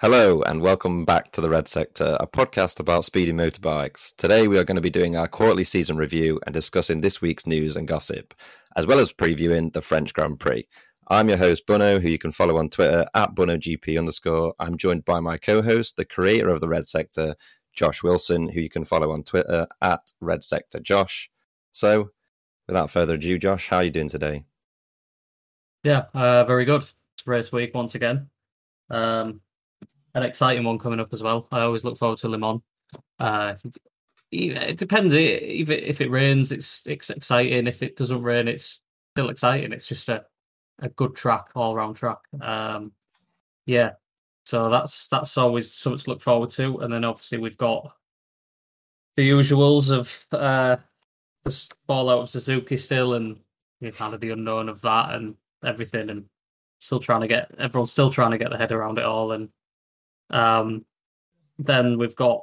Hello, and welcome back to the Red Sector, a podcast about speedy motorbikes. Today, we are going to be doing our quarterly season review and discussing this week's news and gossip, as well as previewing the French Grand Prix. I'm your host, Bunno, who you can follow on Twitter at BunnoGP underscore. I'm joined by my co host, the creator of the Red Sector, Josh Wilson, who you can follow on Twitter at Red Sector Josh. So, without further ado, Josh, how are you doing today? Yeah, uh, very good. It's race week once again. Um, an exciting one coming up as well. I always look forward to Le Mans. Uh, it depends. If it, if it rains, it's it's exciting. If it doesn't rain, it's still exciting. It's just a, a good track, all round track. Um, yeah, so that's that's always something to look forward to. And then obviously we've got the usuals of uh, the fallout of Suzuki still, and you kind of the unknown of that and everything, and still trying to get everyone's still trying to get their head around it all, and um, then we've got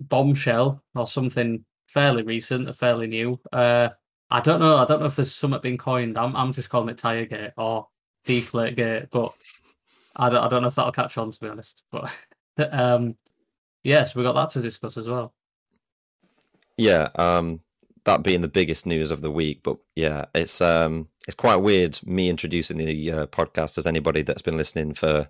Bombshell or something fairly recent, or fairly new. Uh, I don't know. I don't know if there's something been coined. I'm I'm just calling it Tiregate or Deflategate, but I don't I don't know if that'll catch on to be honest. But um, yes, yeah, so we got that to discuss as well. Yeah, um, that being the biggest news of the week. But yeah, it's um, it's quite weird me introducing the uh, podcast as anybody that's been listening for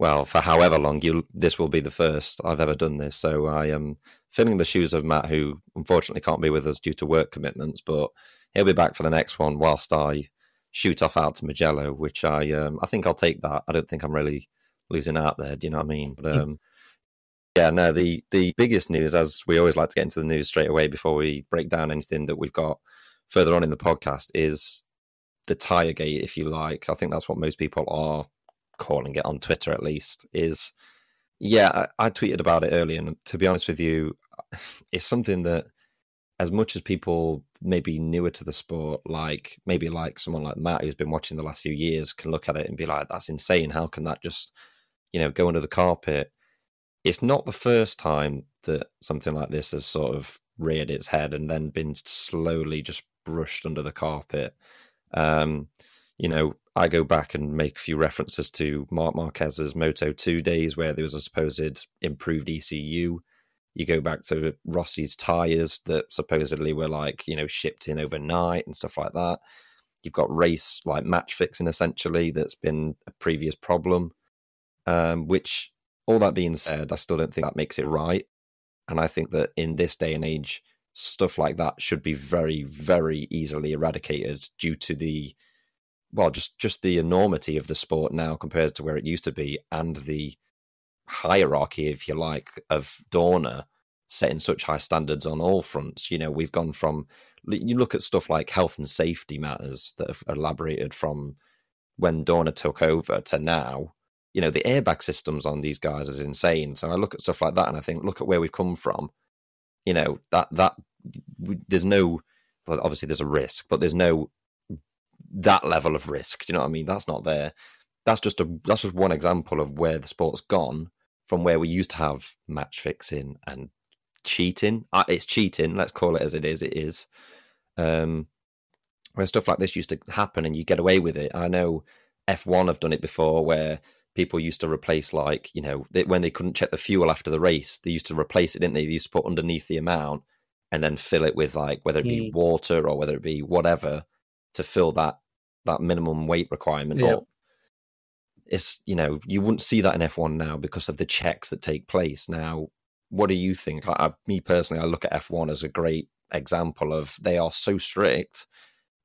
well, for however long, you this will be the first I've ever done this. So I am filling the shoes of Matt, who unfortunately can't be with us due to work commitments, but he'll be back for the next one whilst I shoot off out to Mugello, which I um, I think I'll take that. I don't think I'm really losing out there. Do you know what I mean? But um, yeah, no. The the biggest news, as we always like to get into the news straight away before we break down anything that we've got further on in the podcast, is the tire gate, if you like. I think that's what most people are calling it on Twitter at least, is yeah, I, I tweeted about it earlier, and to be honest with you, it's something that as much as people maybe newer to the sport, like maybe like someone like Matt who's been watching the last few years, can look at it and be like, "That's insane! How can that just, you know, go under the carpet?" It's not the first time that something like this has sort of reared its head and then been slowly just brushed under the carpet. Um, you know, I go back and make a few references to Marc Marquez's Moto 2 days where there was a supposed improved ECU. You go back to Rossi's tyres that supposedly were like, you know, shipped in overnight and stuff like that. You've got race like match fixing essentially that's been a previous problem. Um, which, all that being said, I still don't think that makes it right. And I think that in this day and age, stuff like that should be very, very easily eradicated due to the well, just just the enormity of the sport now compared to where it used to be, and the hierarchy, if you like, of Dorna setting such high standards on all fronts. You know, we've gone from you look at stuff like health and safety matters that have elaborated from when Dorna took over to now. You know, the airbag systems on these guys is insane. So I look at stuff like that and I think, look at where we've come from. You know, that that there's no well, obviously there's a risk, but there's no that level of risk. Do you know what I mean? That's not there. That's just a that's just one example of where the sport's gone from where we used to have match fixing and cheating. Uh, it's cheating. Let's call it as it is. It is. Um, where stuff like this used to happen and you get away with it. I know F1 have done it before where people used to replace like you know they, when they couldn't check the fuel after the race they used to replace it didn't they they used to put underneath the amount and then fill it with like whether it be mm. water or whether it be whatever to fill that that minimum weight requirement yeah. It's you know you wouldn't see that in F1 now because of the checks that take place. Now, what do you think? I, me personally, I look at F1 as a great example of they are so strict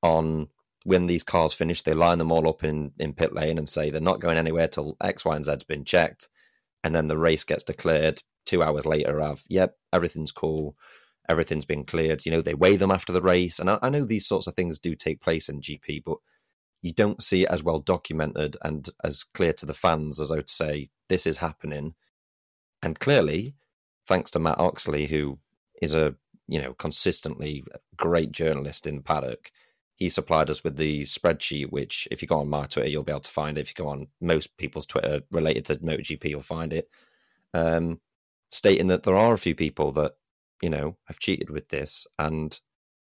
on when these cars finish, they line them all up in, in pit lane and say they're not going anywhere till X, Y, and Z's been checked. And then the race gets declared two hours later of, yep, everything's cool everything's been cleared. You know, they weigh them after the race. And I, I, know these sorts of things do take place in GP, but you don't see it as well documented and as clear to the fans as I would say this is happening. And clearly, thanks to Matt Oxley, who is a you know consistently great journalist in paddock, he supplied us with the spreadsheet, which if you go on my Twitter, you'll be able to find it. If you go on most people's Twitter related to MotoGP, you'll find it. Um, stating that there are a few people that you know, I've cheated with this, and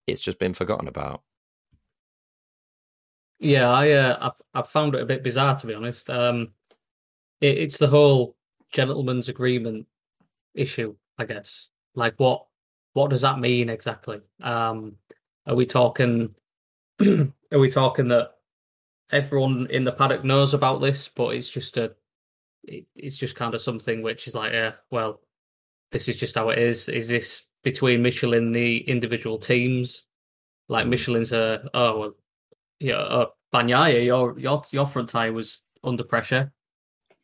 it's just been forgotten about. Yeah, I uh, I, I found it a bit bizarre to be honest. Um, it, it's the whole gentleman's agreement issue, I guess. Like what what does that mean exactly? Um, are we talking are we talking that everyone in the paddock knows about this, but it's just a it, it's just kind of something which is like, yeah, well, this is just how it is. Is this between Michelin the individual teams? Like Mm. Michelin's a oh well, yeah, uh, Bagnaia, your your your front tire was under pressure.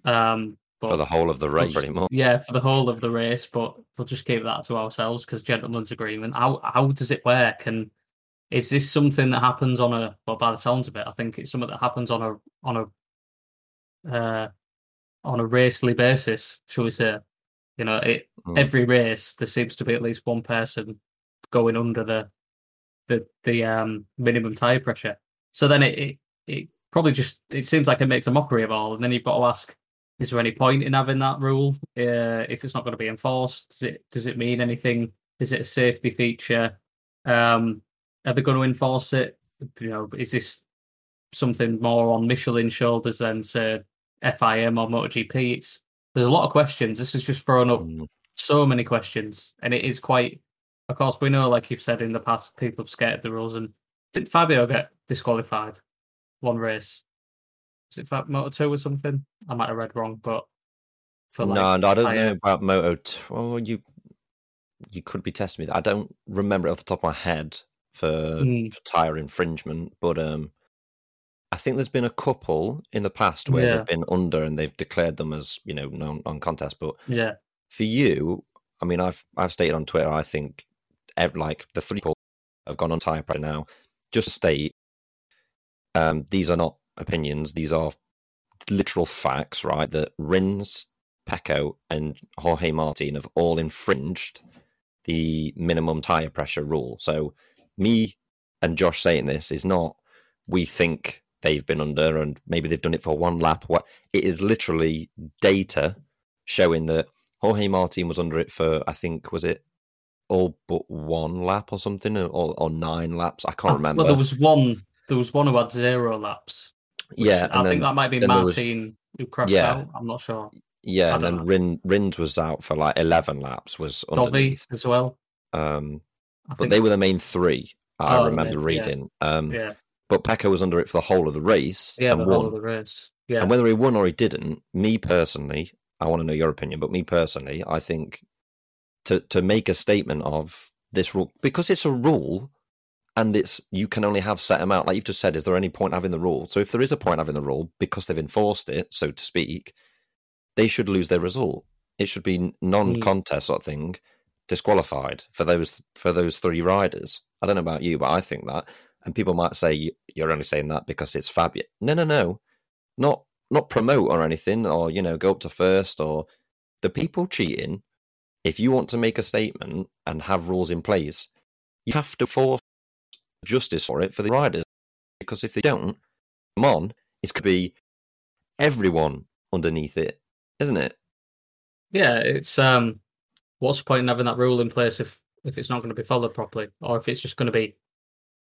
Um, but for the whole of the race, pretty much. yeah, for the whole of the race, but we'll just keep that to ourselves because gentlemen's agreement. How how does it work? And is this something that happens on a well by the sounds of it, I think it's something that happens on a on a uh on a racely basis, shall we say. You know, it Mm. every race there seems to be at least one person going under the the the um minimum tire pressure. So then it, it it probably just it seems like it makes a mockery of all, and then you've got to ask is there any point in having that rule uh, if it's not going to be enforced? Does it does it mean anything? Is it a safety feature? Um, are they going to enforce it? You know, is this something more on Michelin shoulders than say FIM or MotoGP? It's there's a lot of questions. This has just thrown up Mm. so many questions, and it is quite. Of course, we know, like you've said in the past, people have skated the rules, and did Fabio get disqualified one race? Was it Fa- Moto two or something? I might have read wrong, but for like no, no, I don't tyre- know about Moto. Two. oh, you you could be testing me. I don't remember it off the top of my head for, Mm. for tire infringement, but um, I think there's been a couple in the past where Yeah. they've been under and they've declared them as you know non non contest. But yeah, for you, I mean, I've I've stated on Twitter, I think like the three people have gone on tire pressure now. Just state, um, these are not opinions; these are literal facts, right? That Rins, Pecco, and Jorge Martin have all infringed the minimum tire pressure rule. So, me and Josh saying this is not we think they've been under and maybe they've done it for one lap. What it is literally data showing that Jorge Martin was under it for I think was it all but one lap or something or, or nine laps. I can't remember. Well, there was one. There was one who had zero laps. yeah, I and think that might be then there was- Martin who crashed Yeah. out. I'm not sure. yeah, I and then know. Rin Rins was out for like eleven laps. Was underneath. as well. Um, I but think. they were the main three. I Oh, remember yeah. reading. Um, yeah, but Pecco was under it for the whole of the race yeah, and the won. whole of the race. Yeah, And whether he won or he didn't, me personally, I want to know your opinion, but me personally, I think to to make a statement of this rule because it's a rule and it's you can only have set amount, like you've just said, is there any point having the rule? So if there is a point having the rule because they've enforced it, so to speak, they should lose their result. It should be mm. non-contest sort of thing, disqualified for those for those three riders. I don't know about you, but I think that. And people might say "You- you're only saying that because it's Fabio. No, no, no, not not promote or anything, or you know, go up to first or the people cheating. If you want to make a statement and have rules in place, you have to force justice for it for the riders. Because if they don't, come on, going to be everyone underneath it, isn't it? yeah. It's um, what's the point in having that rule in place if if it's not going to be followed properly, or if it's just going to be,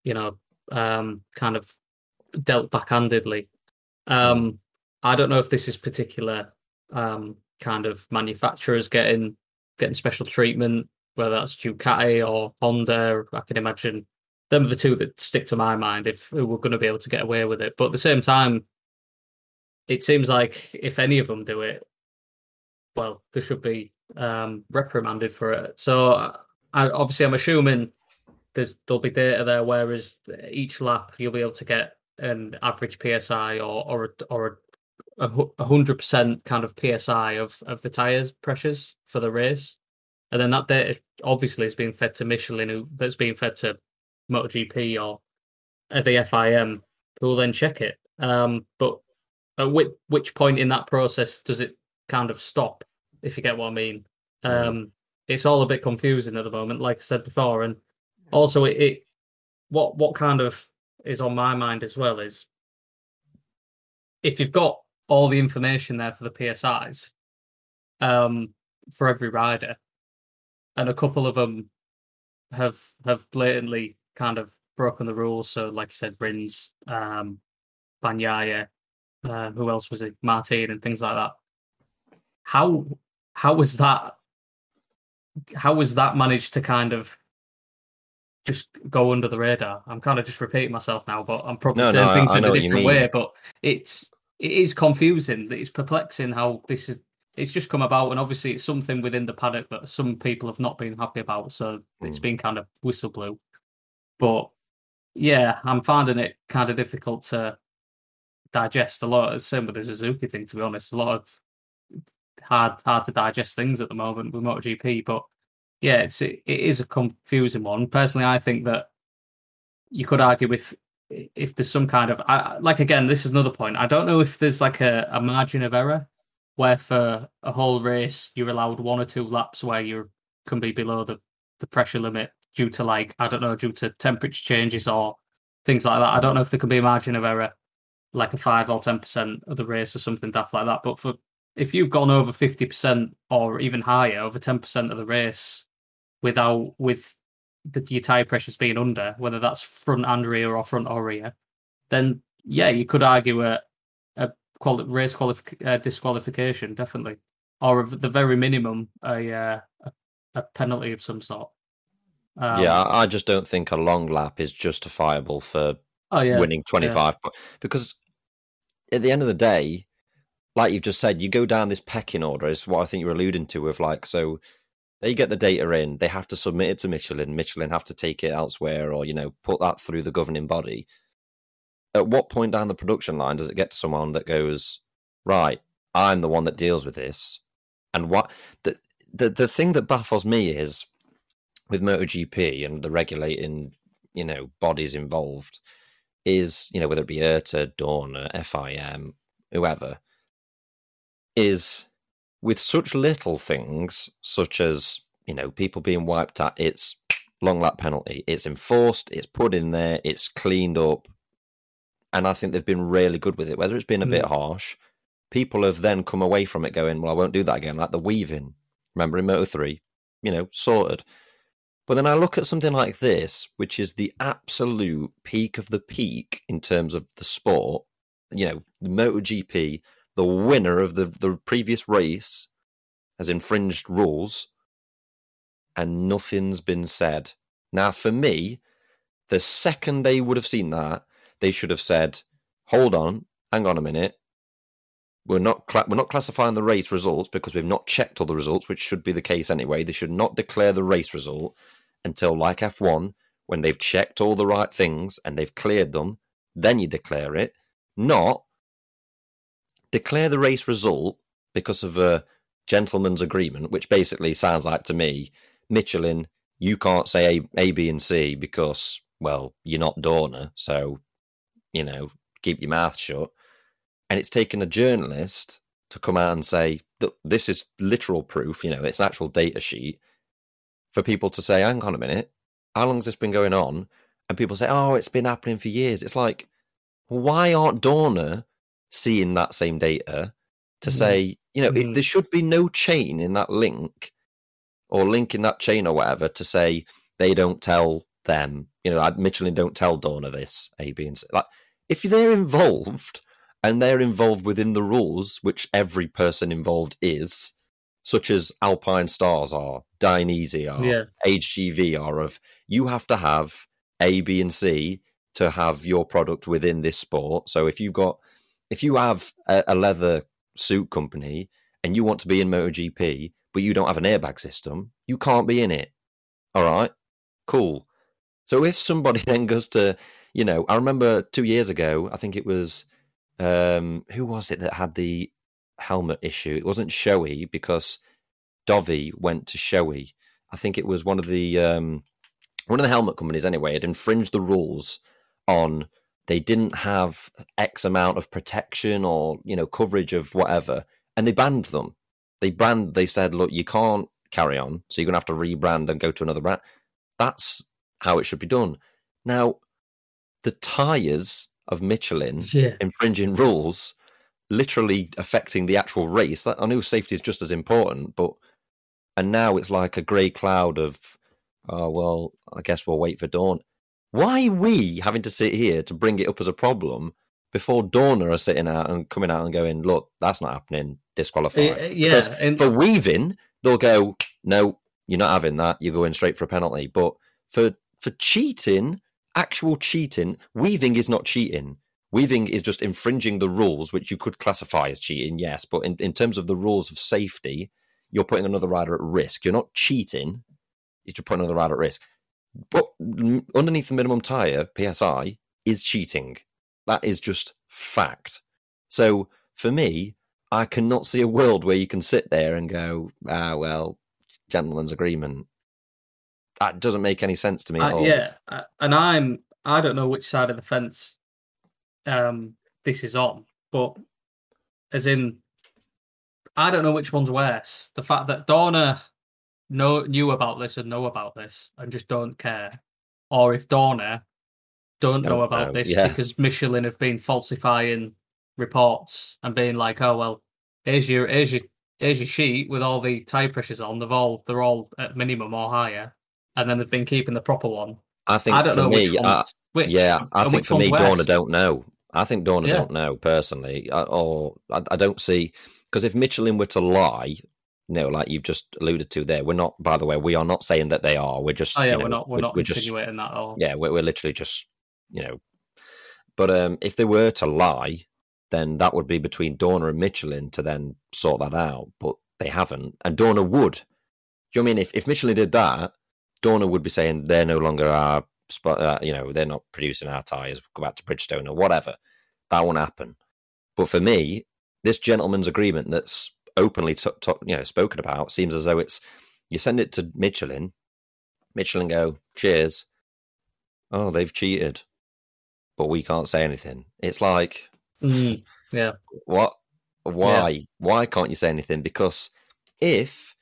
you know, um, kind of dealt backhandedly. Um, I don't know if this is particular um kind of manufacturers getting getting special treatment, whether that's Ducati or Honda. I can imagine them are the two that stick to my mind if we we're going to be able to get away with it. But at the same time, it seems like if any of them do it, well, they should be um, reprimanded for it. So I, obviously, I'm assuming there's there'll be data there, whereas each lap you'll be able to get an average psi or or a- or a hundred percent kind of psi of of the tires pressures for the race, and then that data obviously is being fed to Michelin, who that's being fed to MotoGP or uh, the FIM, who will then check it. Um, but at which, which point in that process does it kind of stop? If you get what I mean, Mm. um, it's all a bit confusing at the moment, like I said before, and also it, it what what kind of is on my mind as well is if you've got all the information there for the PSIs um, for every rider, and a couple of them have have blatantly kind of broken the rules. So, like I said, Rins, um, Bagnaia, uh, who else was it? Martin and things like that. how how was that how was that managed to kind of just go under the radar? I'm kind of just repeating myself now, but I'm probably No, saying no, things I in a different way. But it's it is confusing. It's perplexing how this is. It's just come about, and obviously it's something within the paddock that some people have not been happy about. So it's been kind of whistle blew. But yeah, I'm finding it kind of difficult to digest a lot. The same with the Suzuki thing, to be honest. A lot of hard hard to digest things at the moment with MotoGP. But yeah, it's it, is a confusing one. Personally, I think that you could argue if if there's some kind of I, like again, this is another point. I don't know if there's like a, a margin of error where for a whole race you're allowed one or two laps where you can be below the the pressure limit due to like I don't know due to temperature changes or things like that. I don't know if there can be a margin of error like a five or ten percent of the race or something daft like that. But for if you've gone over fifty percent or even higher, over ten percent of the race without with the your tire pressures being under, whether that's front and rear or front or rear, then yeah, you could argue a a quali- race qualific- uh, disqualification definitely, or at the very minimum a uh, a, penalty of some sort. Um, yeah, I just don't think a long lap is justifiable for Oh yeah. winning 25 po- because at the end of the day like you've just said you go down this pecking order is what i think you're alluding to with like so they get the data in they have to submit it to michelin michelin have to take it elsewhere or you know put that through the governing body. At what point down the production line does it get to someone that goes right i'm the one that deals with this and what the the, the thing that baffles me is with MotoGP and the regulating you know bodies involved is you know whether it be IRTA, Dorna, FIM, whoever is with such little things such as you know people being wiped out. It's long lap penalty. It's enforced. It's put in there. It's cleaned up, and I think they've been really good with it. Whether it's been a hmm. bit harsh, people have then come away from it going, "Well, I won't do that again." Like the weaving. Remember in Moto three, you know, sorted. But then I look at something like this, which is the absolute peak of the peak in terms of the sport. You know, the MotoGP, the winner of the, the previous race, has infringed rules, and nothing's been said. Now, for me, the second they would have seen that, they should have said, "Hold on, hang on a minute. We're not cla- we're not classifying the race results because we've not checked all the results, which should be the case anyway. They should not declare the race result until, like F1, when they've checked all the right things and they've cleared them, then you declare it. Not declare the race result because of a gentleman's agreement, which basically sounds like to me, Michelin, you can't say A, a B, and C because, well, you're not Dorna, so, you know, keep your mouth shut. And it's taken a journalist to come out and say, "Look, this is literal proof, you know, it's an actual data sheet for people to say, hang on a minute, how long has this been going on? And people say, oh, it's been happening for years. It's like, why aren't Dorna seeing that same data to Mhm. say, you know, it, Mhm. there should be no chain in that link or link in that chain or whatever to say they don't tell them, you know, like Michelin don't tell Dorna this, A, B, and C. Like, if they're involved and they're involved within the rules, which every person involved is, such as Alpinestars are, Dainese are, Yeah. HGV are of you have to have A, B, and C to have your product within this sport. So if you've got if you have a, a leather suit company and you want to be in MotoGP, but you don't have an airbag system, you can't be in it. All right, cool. So if somebody then goes to, you know, I remember two years ago, I think it was, um, who was it that had the helmet issue? It wasn't Shoei because Dovi went to Shoei. I think it was one of the um, one of the helmet companies anyway had infringed the rules on they didn't have X amount of protection or you know coverage of whatever, and they banned them. They banned. They said, look, you can't carry on, so you're gonna have to rebrand and go to another brand. That's how it should be done. Now, the tires of Michelin Yeah. infringing rules, literally affecting the actual race. That- I know safety is just as important, but and now it's like a grey cloud of, oh well, I guess we'll wait for dawn. Why we having to sit here to bring it up as a problem before Dorna are sitting out and coming out and going, look, that's not happening, disqualify. Uh, yeah, and- for weaving, they'll go, no, you're not having that. You're going straight for a penalty. But for for cheating, actual cheating, weaving is not cheating. Weaving is just infringing the rules, which you could classify as cheating, yes. But in, in terms of the rules of safety, you're putting another rider at risk. You're not cheating, you're putting another rider at risk. But underneath the minimum tyre, PSI, is cheating. That is just fact. So for me, I cannot see a world where you can sit there and go, ah, well, gentleman's agreement. That doesn't make any sense to me uh, Yeah, uh, and I'm I don't know which side of the fence um, this is on, but as in, I don't know which one's worse. The fact that Dorna know knew about this and know about this and just don't care, or if Dorna don't, don't know about know. this yeah. because Michelin have been falsifying reports and being like, "Oh well, here's your here's your here's your sheet with all the tire pressures on. They've all they're all at minimum or higher, and then they've been keeping the proper one." I think I don't know me, which uh, which, yeah, I think for me, Dorna don't know. I think Dorna yeah. don't know personally, uh, or I, I don't see because if Michelin were to lie, know, like you've just alluded to there, we're not. By the way, we are not saying that they are. We're just. Oh yeah, you know, we're not. We're, we're not we're insinuating just, that at all. Yeah, we're, we're literally just, you know. But um, if they were to lie, then that would be between Dorna and Michelin to then sort that out. But they haven't, and Dorna would. Do you know I mean? If if Michelin did that, Dorna would be saying they're no longer our, uh, you know, they're not producing our tires. Go back to Bridgestone or whatever. That won't happen. But for me, this gentleman's agreement that's openly t- t- you know spoken about seems as though it's you send it to Michelin, Michelin go cheers. Oh, they've cheated, but we can't say anything. It's like, mm, yeah, what? Why? Yeah. Why can't you say anything? Because if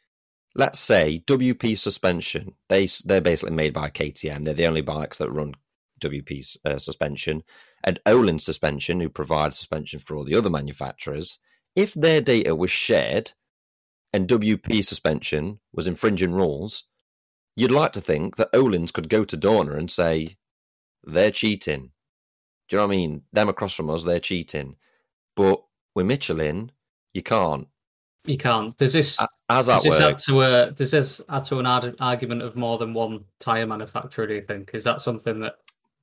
let's say WP suspension, they they're basically made by KTM. They're the only bikes that run WP uh, suspension, and Olin suspension, who provide suspension for all the other manufacturers if their data was shared and WP suspension was infringing rules, you'd like to think that Öhlins could go to Dorna and say, they're cheating. Do you know what I mean? Them across from us, they're cheating. But with Michelin, you can't. You can't. Does this as that does this add to a does this add to an ad- argument of more than one tire manufacturer? Do you think is that something that?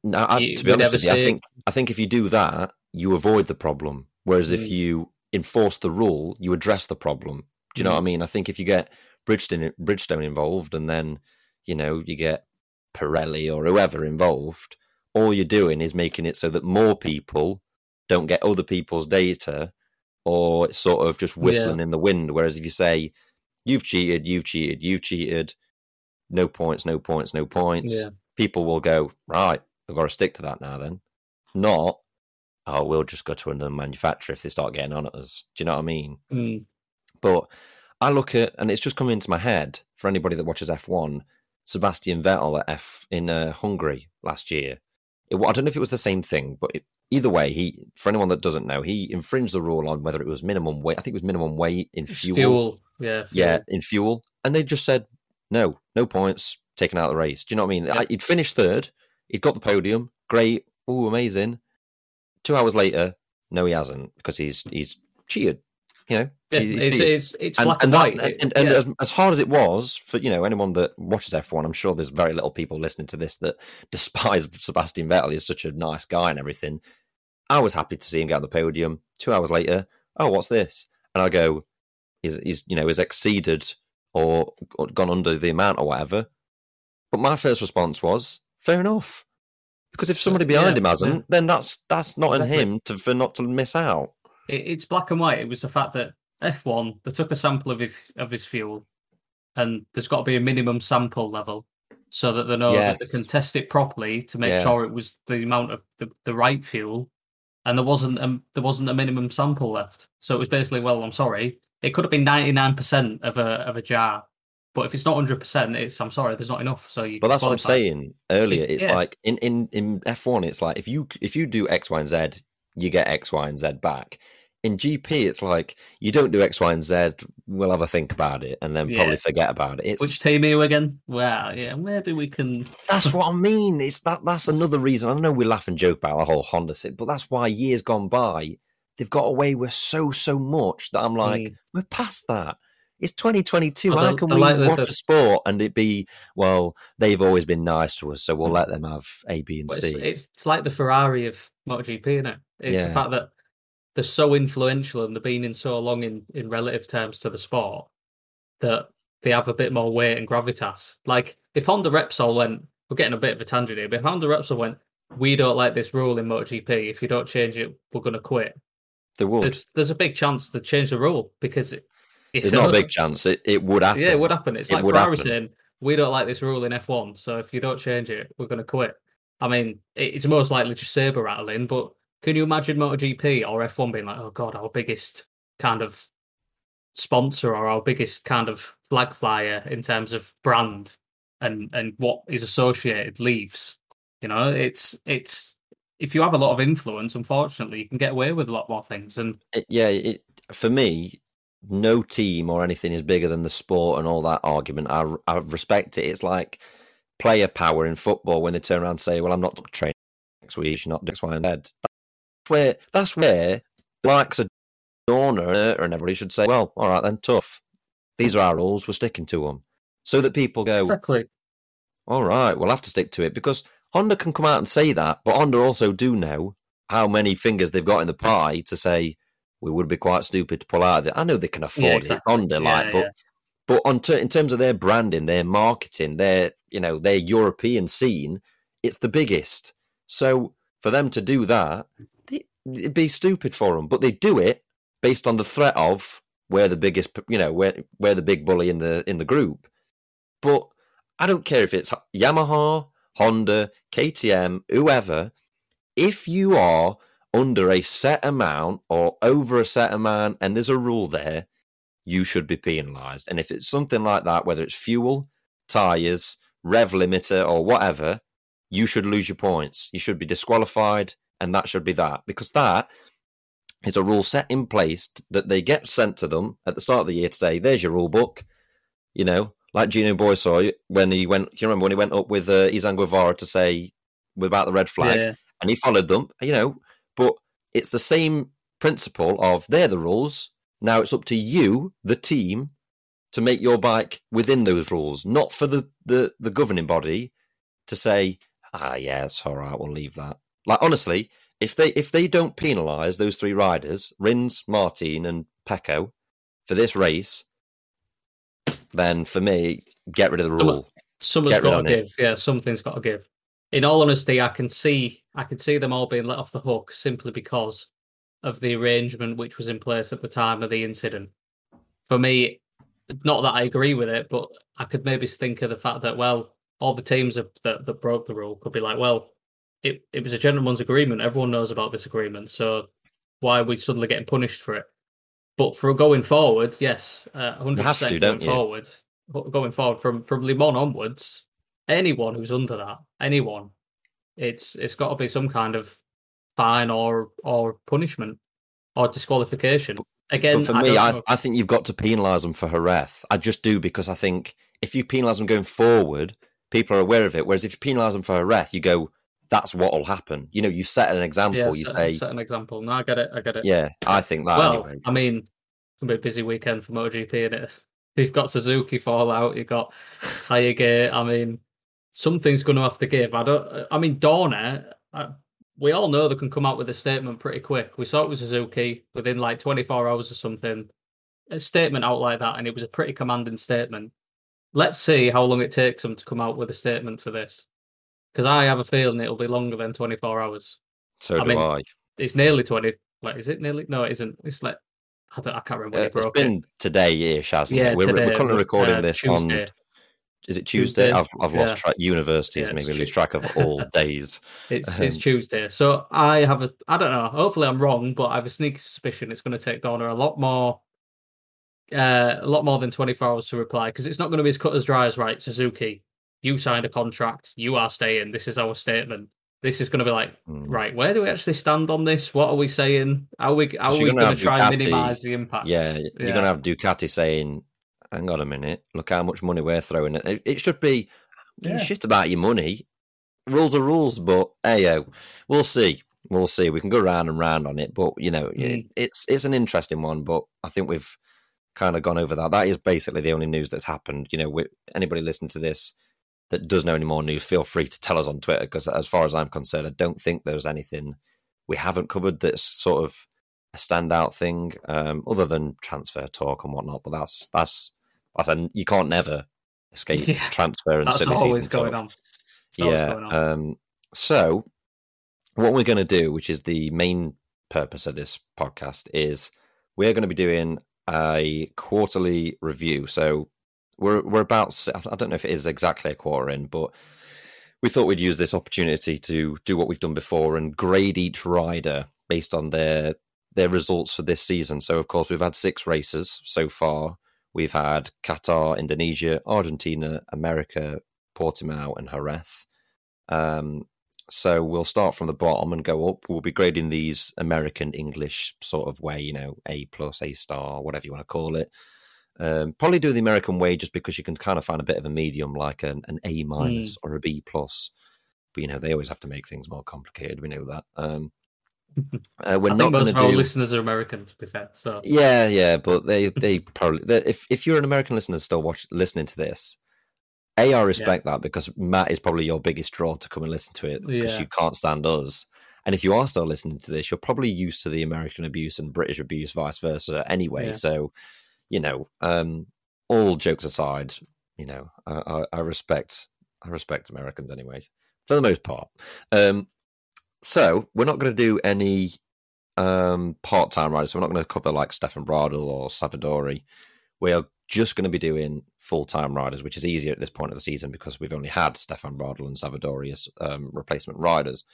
No, I, you, to be honest with you, I think I think if you do that, you avoid the problem. Whereas mm. if you enforce the rule, you address the problem. Do you know mm. what I mean? I think if you get Bridgestone, Bridgestone involved and then, you know, you get Pirelli or whoever involved, all you're doing is making it so that more people don't get other people's data or it's sort of just whistling yeah. in the wind. Whereas if you say, you've cheated, you've cheated, you've cheated, no points, no points, no points, yeah. people will go, right, I've got to stick to that now then. Not, oh, we'll just go to another manufacturer if they start getting on at us. Do you know what I mean? Mm. But I look at, and it's just coming into my head for anybody that watches F1, Sebastian Vettel at F in uh, Hungary last year. It, I don't know if it was the same thing, but it, either way, he for anyone that doesn't know, he infringed the rule on whether it was minimum weight. I think it was minimum weight in fuel. Fuel, yeah, fuel. yeah, in fuel, and they just said no, no points, taken out of the race. Do you know what I mean? Yeah. He'd finished third, he'd got the podium, great, oh, amazing. Two hours later, no, he hasn't because he's he's cheated. You know, yeah, he's it's, it's, it's and, black and, and white. and, and yeah. as, as, hard as it was for you know anyone that watches F1, I'm sure there's very little people listening to this that despise Sebastian Vettel. He's such a nice guy and everything. I was happy to see him get on the podium. Two hours later, oh, what's this? And I go, he's, he's you know, has exceeded or, or gone under the amount or whatever. But my first response was, fair enough. Because if somebody behind yeah, him hasn't, yeah. then that's that's not exactly. on him to for not to miss out. It, it's black and white. It was the fact that F1 they took a sample of his of his fuel, and there's got to be a minimum sample level so that they know yes. that they can test it properly to make yeah. sure it was the amount of the, the right fuel, and there wasn't a, there wasn't a minimum sample left. So it was basically, well, I'm sorry, it could have been 99 percent of a of a jar but if it's not hundred percent, it's I'm sorry, there's not enough. So you. But that's what I'm saying earlier. It's yeah. like in in in F1, it's like if you if you do X, Y, and Z, you get X, Y, and Z back. in GP, it's like you don't do X, Y, and Z. We'll have a think about it, and then Yeah. probably forget about it. It's, Which team are you again? Well, yeah, maybe we can. That's what I mean. It's that. That's another reason. I know we laugh and joke about the whole Honda thing, but that's why years gone by, they've got away with so so much that I'm like, Mm. we're past that. It's 2022. How can we like watch the- a sport and it be well? They've always been nice to us, so we'll mm. let them have A, B, and C. it's, it's like the Ferrari of MotoGP, isn't it? It's the fact that they're so influential and they've been in so long in, in relative terms to the sport that they have a bit more weight and gravitas. Like if Honda Repsol went, we're getting a bit of a tangent here, but if Honda Repsol went, we don't like this rule in MotoGP. If you don't change it, we're going to quit. They would. There's there's a big chance to change the rule because it, they not a big chance. It, it would happen. yeah, it would happen. It's It like Ferrari happen. saying, "We don't like this rule in F1, so if you don't change it, we're going to quit." I mean, it- it's most likely just saber rattling, but can you imagine MotoGP or F1 being like, "Oh God, our biggest kind of sponsor or our biggest kind of flag flyer in terms of brand and and what is associated leaves." You know, it's it's if you have a lot of influence, unfortunately, you can get away with a lot more things. And yeah, it, for me, no team or anything is bigger than the sport and all that argument. I, I respect it. It's like player power in football when they turn around and say, "Well, I'm not training next week, not X, Y, and Z." That's where that's where the likes of Dorna and everybody should say, "Well, all right then, tough. These are our rules. We're sticking to them." So that people go, exactly, all right, we'll have to stick to it because Honda can come out and say that, but Honda also do know how many fingers they've got in the pie to say we would be quite stupid to pull out of it. I know they can afford exactly. it, Honda, Yeah, like, but yeah. but on ter- in terms of their branding, their marketing, their you know their European scene, it's the biggest. So for them to do that, they, it'd be stupid for them. But they do it based on the threat of where the biggest, you know, where where the big bully in the in the group. But I don't care if it's Yamaha, Honda, KTM, whoever. If you are under a set amount or over a set amount, and there's a rule there, you should be penalised. And if it's something like that, whether it's fuel, tyres, rev limiter, or whatever, you should lose your points. You should be disqualified, and that should be that. Because that is a rule set in place that they get sent to them at the start of the year to say, there's your rule book. You know, like Gino Borsoi when he went, you remember when he went up with uh, Izan Guevara to say with about the red flag, Yeah, and he followed them, you know. It's the same principle of they're the rules. Now it's up to you, the team, to make your bike within those rules, not for the the, the governing body to say, ah, yeah, it's all right, we'll leave that. Like honestly, if they if they don't penalise those three riders, Rins, Martin, and Pecco, for this race, then for me, get rid of the rule. Someone's Get rid got to on it. give. Yeah, something's got to give. In all honesty, I can see I can see them all being let off the hook simply because of the arrangement which was in place at the time of the incident. For me, not that I agree with it, but I could maybe think of the fact that well, all the teams that that, that broke the rule could be like, well, it, it was a gentleman's agreement. Everyone knows about this agreement, so why are we suddenly getting punished for it? But for going forward, yes, uh, hundred to, percent going you? forward, going forward from from Le Mans onwards, anyone who's under that, anyone, it's it's got to be some kind of fine or or punishment or disqualification. Again, But for I me, I. I think you've got to penalise them for Jerez. I just do because I think if you penalise them going forward, people are aware of it. Whereas if you penalise them for Jerez, you go, that's what will happen. You know, you set an example. yeah, you set, say, set an example. No, I get it. I get it. yeah, I think that well, anyway. I mean, it's gonna be a busy weekend for MotoGP, and it. You've got Suzuki fallout. You've got Tiregate. I mean, something's going to have to give. I don't. I mean, Dorna. I, we all know they can come out with a statement pretty quick. We saw it with Suzuki within like 24 hours or something. A statement out like that, and it was a pretty commanding statement. Let's see how long it takes them to come out with a statement for this, because I have a feeling it'll be longer than 24 hours. So I do mean, I. It's nearly 20. Like, is it nearly? No, it isn't. It's like I don't. I can't remember when Uh, it it's broke. it. been today-ish, hasn't Yeah, it? We're, today, we're currently recording uh, this Tuesday. on. Is it Tuesday? Tuesday, I've I've lost yeah. track. Universities Yeah, made me lose track of all days. It's it's Um, Tuesday, so I have a I don't know. Hopefully, I'm wrong, but I have a sneaky suspicion it's going to take Dorna a lot more, uh, a lot more than 24 hours to reply because it's not going to be as cut as dry as right. Suzuki, you signed a contract, you are staying. This is our statement. this is going to be like, Mm. right, where do we actually stand on this? What are we saying? How are we, are we gonna going have try and minimize the impact? Yeah, you're going to have Ducati saying, "Hang on a minute, look how much money we're throwing." It, it, it should be Yeah. shit about your money. Rules are rules, but hey, yo, we'll see. We'll see. We can go round and round on it, but you know, it, Mm. it's it's an interesting one. But I think we've kind of gone over that. That is basically the only news that's happened. You know, we, anybody listening to this that does know any more news, feel free to tell us on Twitter because, as far as I'm concerned, I don't think there's anything we haven't covered that's sort of a standout thing, um, other than transfer talk and whatnot. But that's that's that's said you can't never escape Yeah, transfer and That's silly always going on. Yeah. going on. Um, so, what we're going to do, which is the main purpose of this podcast, is we're going to be doing a quarterly review. So we're we're about I don't know if it is exactly a quarter in, but we thought we'd use this opportunity to do what we've done before and grade each rider based on their their results for this season. So of course we've had six races so far. We've had Qatar, Indonesia, Argentina, America, Portimao, and Jerez. Um, so we'll start from the bottom and go up. We'll be grading these American English sort of way, you know, A plus, A star, whatever you want to call it. Um, probably do the American way just because you can kind of find a bit of a medium, like an, an A minus or a B plus. But you know, they always have to make things more complicated. We know that. Um, uh, we're I not think most of our do. listeners are American, to be fair. So Yeah, yeah, but they they probably they- if if you're an American listener still watch listening to this, a I respect that because Matt is probably your biggest draw to come and listen to it because Yeah. you can't stand us. And if you are still listening to this, you're probably used to the American abuse and British abuse, vice versa, anyway. Yeah. So, you know, um, all jokes aside, you know, I, I, I respect I respect Americans anyway, for the most part. Um, so we're not going to do any um, part-time riders. So we're not going to cover like Stefan Bradl or Savadori. We are just going to be doing full-time riders, which is easier at this point of the season because we've only had Stefan Bradl and Savadori as um, replacement riders.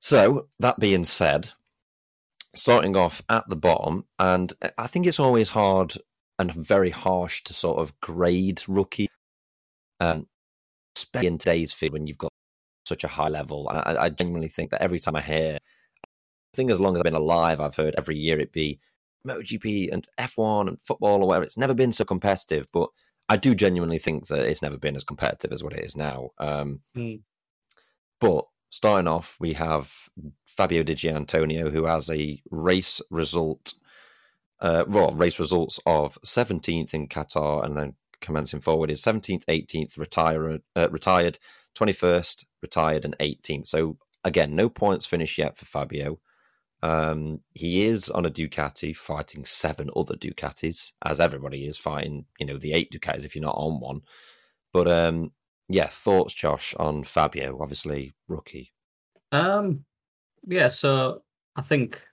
So that being said, starting off at the bottom, and I think it's always hard and very harsh to sort of grade rookie, um, especially in today's field when you've got such a high level. And I, I genuinely think that every time I hear, I think as long as I've been alive, I've heard every year it be MotoGP and F1 and football or whatever. It's never been so competitive, but I do genuinely think that it's never been as competitive as what it is now. Um, Hmm. But starting off, we have Fabio Di Giannantonio, who has a race result, uh, well, race results of 17th in Qatar, and then commencing forward is 17th, 18th, retired, uh, retired, 21st, retired, and 18th. So again, no points finished yet for Fabio. Um, he is on a Ducati fighting seven other Ducatis, as everybody is fighting, you know, the eight Ducatis if you're not on one. But um, yeah, thoughts, Josh, on Fabio? Obviously, rookie. Um, yeah, so I think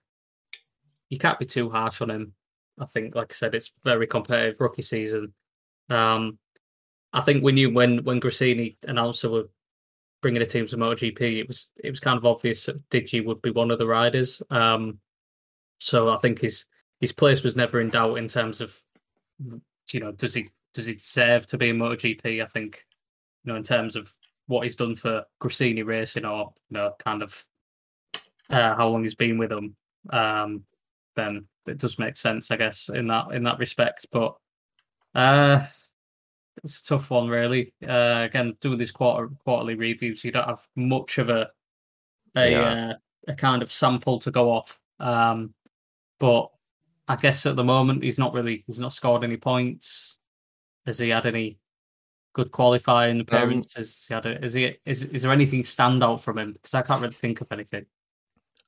you can't be too harsh on him. I think, like I said, it's very competitive rookie season. Um, I think we knew when when Gresini announced they were bringing a team to MotoGP, it was it was kind of obvious that Digi would be one of the riders. Um, so I think his his place was never in doubt in terms of you know does he does he deserve to be in MotoGP? I think you know in terms of what he's done for Gresini Racing or you know kind of uh, how long he's been with them, um, then it does make sense, I guess, in that in that respect. But uh, it's a tough one, really. Uh, again, doing these quarter quarterly reviews, you don't have much of a a Yeah. uh, a kind of sample to go off. Um, but I guess at the moment he's not really he's not scored any points. Has he had any good qualifying appearances? Has he had a, is he is is there anything stand out from him? Because I can't really think of anything.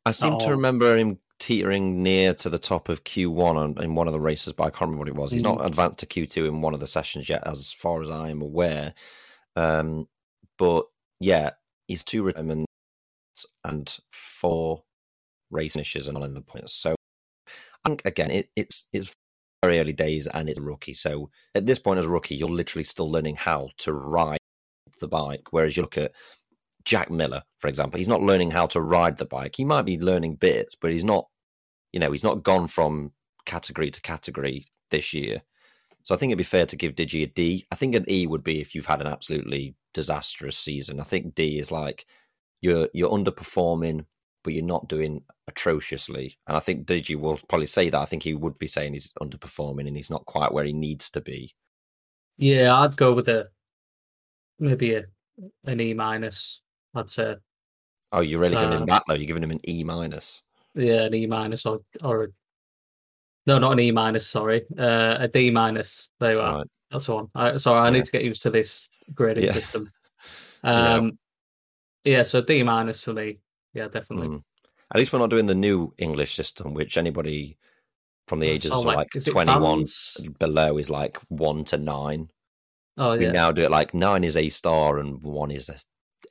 I seem to remember him teetering near to the top of Q1 in one of the races, but I can't remember what it was. He's not advanced to Q2 in one of the sessions yet, as far as I am aware. Um, but yeah, he's two retirements and four race finishes and all in the points. So I think again, it, it's it's very early days and it's a rookie. So at this point, as a rookie, you're literally still learning how to ride the bike. Whereas you look at Jack Miller, for example, he's not learning how to ride the bike. He might be learning bits, but he's not, you know, he's not gone from category to category this year. So I think it'd be fair to give Digi a D. I think an E would be if you've had an absolutely disastrous season. I think D is like you're you're underperforming, but you're not doing atrociously. And I think Digi will probably say that. I think he would be saying he's underperforming and he's not quite where he needs to be. Yeah, I'd go with a maybe a an E minus. I'd say. Oh, you're really giving Uh, him that low? You're giving him an E minus. Yeah, an E minus or or a, no, not an E minus. Sorry, uh, a D minus. There you are. Right. That's the one. I, sorry, I Yeah. need to get used to this grading Yeah. system. Yeah. Um, yeah, so D minus for me. Yeah, definitely. Mm. At least we're not doing the new English system, which anybody from the ages Oh, of like it 21 below is like one to nine. Oh We yeah, now do it like nine is A star and one is a,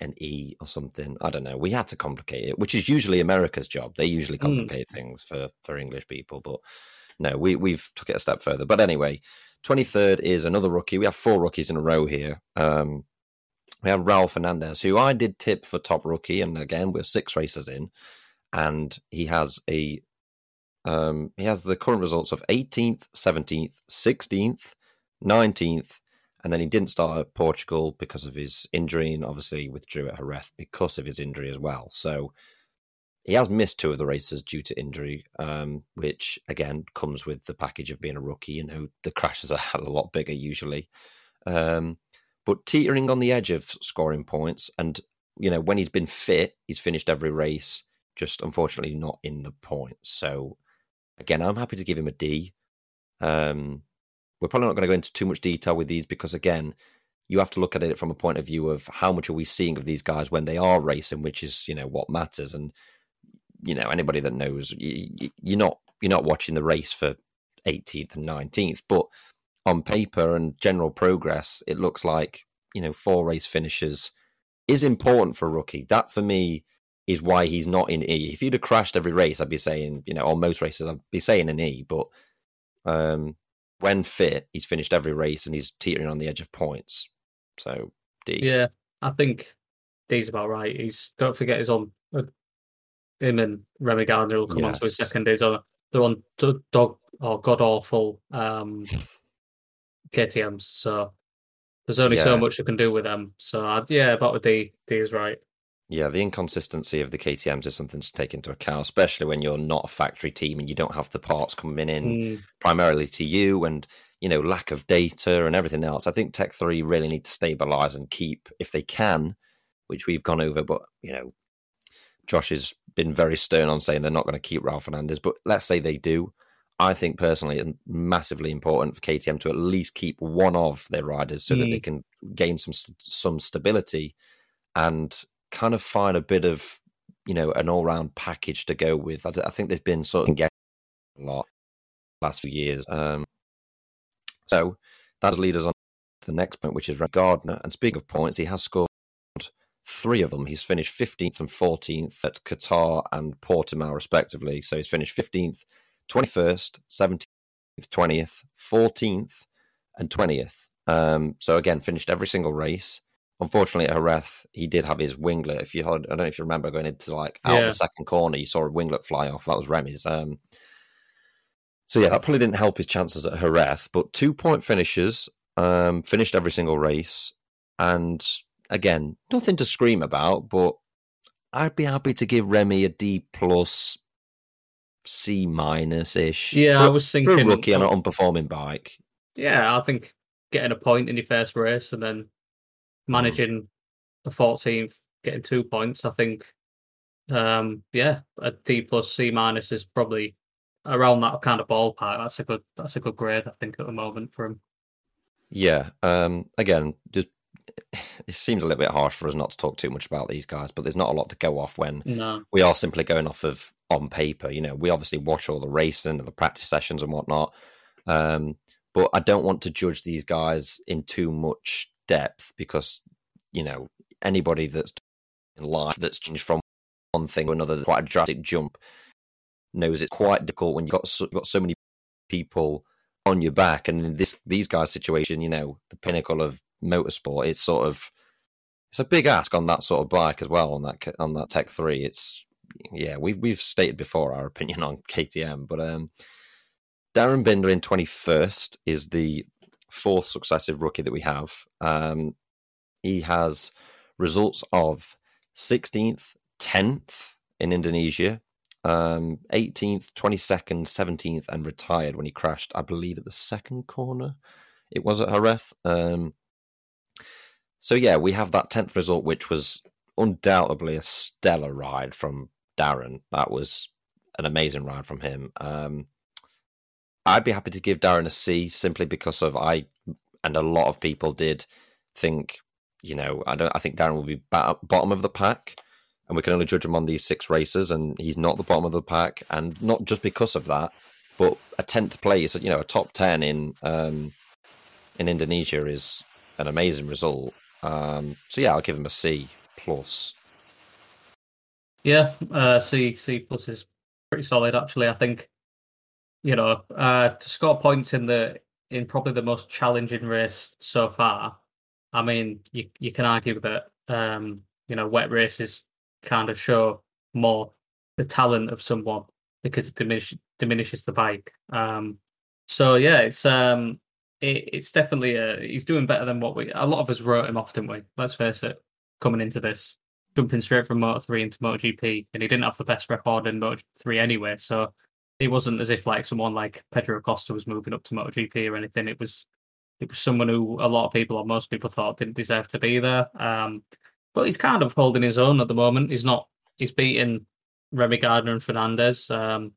an E or something. I don't know. We had to complicate it, which is usually America's job. They usually Mm. complicate things for for English people, but no, we we've took it a step further. But anyway, twenty third is another rookie. We have four rookies in a row here. Um, we have Raul Fernandez, who I did tip for top rookie, and again we're six races in, and he has a um, he has the current results of 18th, 17th, 16th, 19th, and then he didn't start at Portugal because of his injury, and obviously withdrew at Jerez because of his injury as well. So he has missed two of the races due to injury, um, which again comes with the package of being a rookie. You know, the crashes are a lot bigger usually, um, but teetering on the edge of scoring points. And you know, when he's been fit, he's finished every race. Just unfortunately not in the points. So again, I'm happy to give him a D. Um, we're probably not going to go into too much detail with these because again, you have to look at it from a point of view of how much are we seeing of these guys when they are racing, which is you know what matters. And you know anybody that knows you're not you're not watching the race for 18th and 19th, but on paper and general progress, it looks like you know four race finishes is important for a rookie. That for me is why he's not in E. If he'd have crashed every race, I'd be saying, you know, on most races, I'd be saying an E. But um, when fit, he's finished every race and he's teetering on the edge of points. So D. yeah. I think D's about right. He's don't forget he's on. Uh, him and Remy Gardner will come on to his Yes. second. He's on. They're on do- dog or god awful um, KTM's. So there's only so much you can do with them. So I'd, yeah, about D is right. Yeah, the inconsistency of the KTM's is something to take into account, especially when you're not a factory team and you don't have the parts coming in Mm, primarily to you and you know lack of data and everything else. I think Tech Three really need to stabilize and keep if they can, which we've gone over. But you know, Josh has been very stern on saying they're not going to keep Raul Fernandez. But let's say they do. I think personally, it's massively important for KTM to at least keep one of their riders so that they Mm. can gain some some stability and kind of find a bit of you know an all round package to go with. I, I think they've been sort of getting a lot last few years. Um, so that does lead us on to the next point, which is Red Gardner. And speaking of points, he has scored three of them. He's finished 15th and 14th at Qatar and Portimao, respectively. So he's finished 15th, 21st, 17th, 20th, 14th, and 20th. Um, so again, finished every single race. Unfortunately, at Jerez, he did have his winglet. If you I don't know if you remember going into like out Yeah. the second corner, you saw a winglet fly off. That was Remy's. Um, so yeah, that probably didn't help his chances at Jerez. But two point finishes, um, finished every single race, and again, nothing to scream about. But I'd be happy to give Remy a D plus, C minus ish. Yeah, for, I was for a thinking. rookie on an unperforming bike. Yeah, I think getting a point in your first race and then managing the 14th, getting two points. I think, um, yeah, a D plus C minus is probably around that kind of ballpark. That's a good. That's a good grade, I think, at the moment for him. Yeah. Um, again, just it seems a little bit harsh for us not to talk too much about these guys, but there's not a lot to go off when No, we are simply going off of on paper. You know, we obviously watch all the racing and the practice sessions and whatnot. Um, but I don't want to judge these guys in too much depth because, you know, anybody that's in life that's changed from one thing to another, quite a drastic jump, knows it's quite difficult when you've got so, got so many people on your back. And in this these guys' situation, you know, the pinnacle of motorsport, it's sort of it's a big ask on that sort of bike as well on that on that Tech Three. It's yeah, we've we've stated before our opinion on KTM, but um, Darryn Binder in twenty first is the fourth successive rookie that we have. Um, he has results of 16th, 10th in Indonesia, um, 18th, 22nd, 17th, and retired when he crashed, I believe, at the second corner. It was at Jerez. Um, so, yeah, we have that 10th result, which was undoubtedly a stellar ride from Darryn. That was an amazing ride from him. Um, I'd be happy to give Darryn a C simply because of I and a lot of people did think, you know, I don't. I think Darryn will be bottom of the pack, and we can only judge him on these six races, and he's not the bottom of the pack, and not just because of that, but a tenth place, you know, a top ten in um, in Indonesia is an amazing result. Um, so yeah, I'll give him a C plus. Yeah, uh, C C plus is pretty solid actually. I think you know uh, to score points in the in probably the most challenging race so far. I mean, you you can argue that um, you know wet races kind of show more the talent of someone because it diminish, diminishes the bike. Um, so yeah, it's um, it, it's definitely a, he's doing better than what we a lot of us wrote him off, didn't we? Let's face it. Coming into this, jumping straight from Moto three into MotoGP, and he didn't have the best record in Moto three anyway. So it wasn't as if like someone like Pedro Acosta was moving up to MotoGP or anything. It was it was someone who a lot of people or most people thought didn't deserve to be there. Um, but he's kind of holding his own at the moment. He's not. He's beating Remy Gardner and Fernandez, um,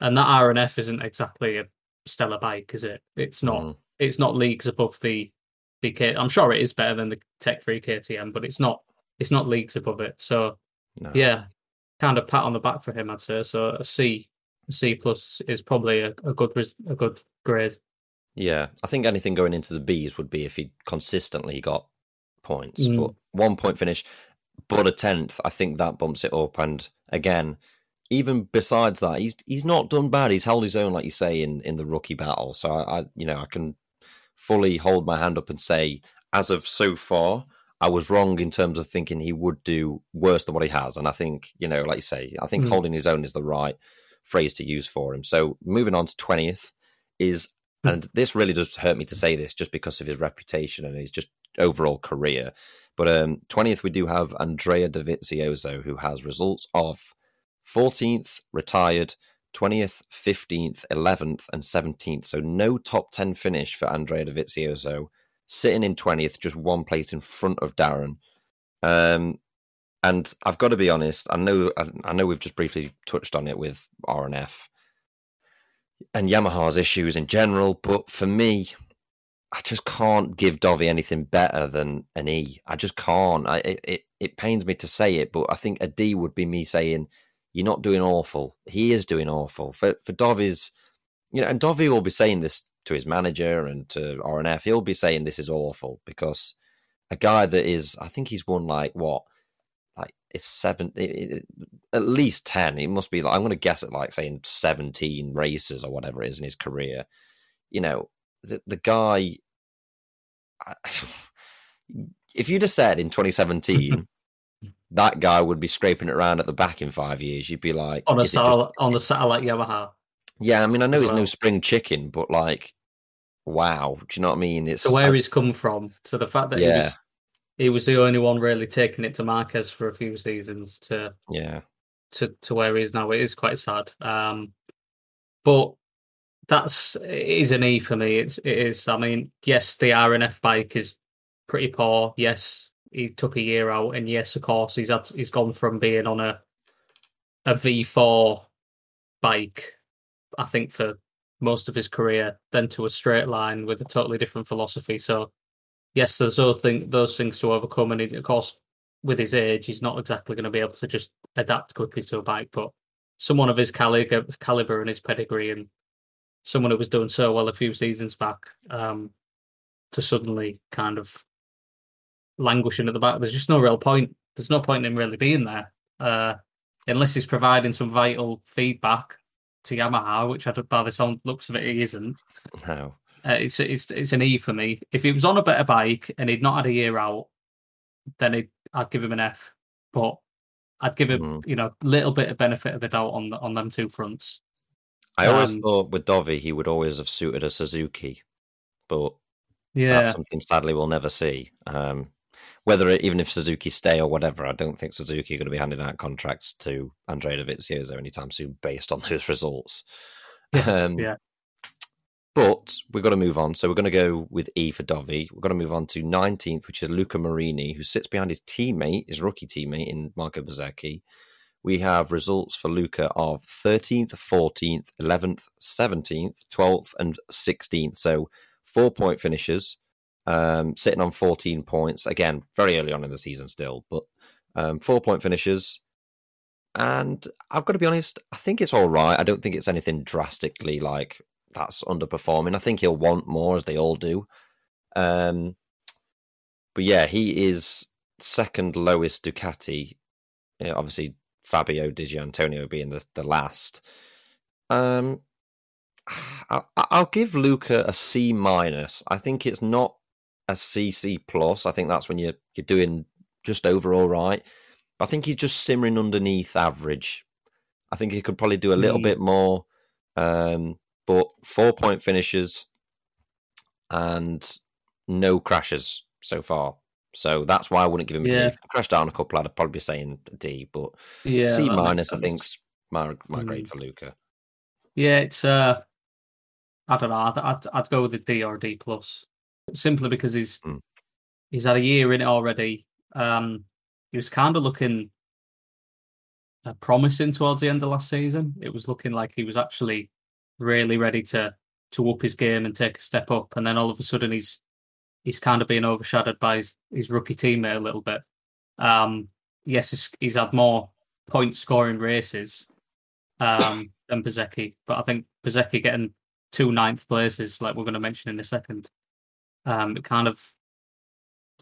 and that RNF isn't exactly a stellar bike, is it? It's not. Mm. It's not leagues above the the K. I'm sure it is better than the Tech Three KTM, but it's not. It's not leagues above it. So no. yeah, kind of pat on the back for him, I'd say. So a C, C plus is probably a, a good a good grade. Yeah, I think anything going into the Bs would be if he consistently got points, mm. but one point finish, but a tenth. I think that bumps it up. And again, even besides that, he's he's not done bad. He's held his own, like you say, in in the rookie battle. So I, I you know, I can fully hold my hand up and say, as of so far, I was wrong in terms of thinking he would do worse than what he has. And I think, you know, like you say, I think mm. holding his own is the right phrase to use for him. So moving on to 20th is, mm. and this really does hurt me to say this just because of his reputation and his just overall career. But um, 20th, we do have Andrea Dovizioso, who has results of 14th, retired, 20th, 15th, 11th, and 17th. So no top 10 finish for Andrea Dovizioso, sitting in 20th, just one place in front of Darryn. Um, and I've got to be honest, I know I know we've just briefly touched on it with RNF and Yamaha's issues in general, but for me, I just can't give Dovi anything better than an E. I just can't. I, it, it pains me to say it, but I think a D would be me saying you're not doing awful. He is doing awful. For for Dovi's, you know, and Dovi will be saying this to his manager and to RNF. He'll be saying this is awful because a guy that is, I think he's won like what, like it's seven, it, it, at least ten. It must be. Like, I'm going to guess at like saying seventeen races or whatever it is in his career. You know, the, the guy. if you'd have said in 2017 that guy would be scraping it around at the back in five years, you'd be like on a just... on the satellite Yamaha. Yeah, I mean, I know he's well. no spring chicken, but like, wow, do you know what I mean? It's so where I... he's come from. So the fact that yeah. he he was the only one really taking it to Marquez for a few seasons to yeah to to where he is now. It is quite sad. Um, but that's it is an E for me. It's it is. I mean, yes, the RNF bike is pretty poor. Yes, he took a year out, and yes, of course, he's had he's gone from being on a a V four bike, I think for most of his career, then to a straight line with a totally different philosophy. So, yes, there's those, thing, those things to overcome, and of course, with his age, he's not exactly going to be able to just adapt quickly to a bike. But someone of his caliber, caliber and his pedigree, and someone who was doing so well a few seasons back, um, to suddenly kind of languishing at the back, there's just no real point. There's no point in him really being there, uh, unless he's providing some vital feedback to Yamaha, which I by the sound looks of it, he isn't. No. Uh, it's it's it's an E for me. If he was on a better bike and he'd not had a year out, then I'd give him an F. But I'd give him, mm. you know, a little bit of benefit of the doubt on on them two fronts. I always um, thought with Dovi he would always have suited a Suzuki, but yeah, that's something sadly we'll never see. Um, whether it, even if Suzuki stay or whatever, I don't think Suzuki are going to be handing out contracts to Andrea Dovizioso anytime soon based on those results. Yeah, um, yeah. But we've got to move on. So we're going to go with E for Dovi. We're going to move on to 19th, which is Luca Marini, who sits behind his teammate, his rookie teammate in Marco Bezzecchi. We have results for Luca of 13th, 14th, 11th, 17th, 12th, and 16th. So four point finishes, um, sitting on 14 points. Again, very early on in the season still, but um, four point finishes. And I've got to be honest, I think it's all right. I don't think it's anything drastically like that's underperforming. I think he'll want more, as they all do. Um, but yeah, he is second lowest Ducati. obviously, Fabio Di Giannantonio being the, the last. Um, I, I'll give Luca a C minus. I think it's not a C C plus. I think that's when you're you're doing just over all right. I think he's just simmering underneath average. I think he could probably do a little mm. bit more. Um, but four point finishes and no crashes so far. So that's why I wouldn't give him yeah. D. Crash down a couple, I'd probably be saying D, but yeah, C minus, I think's my my mm. grade for Luca. Yeah, it's uh, I don't know. I'd, I'd, I'd go with a D or a D plus, simply because he's mm. he's had a year in it already. Um, he was kind of looking uh, promising towards the end of last season. It was looking like he was actually really ready to to up his game and take a step up. And then all of a sudden, he's he's kind of being overshadowed by his, his rookie teammate a little bit. Um, yes, he's, he's had more point scoring races um, than Bezzecchi, but I think Bezzecchi getting two ninth places, like we're going to mention in a second, um, it kind of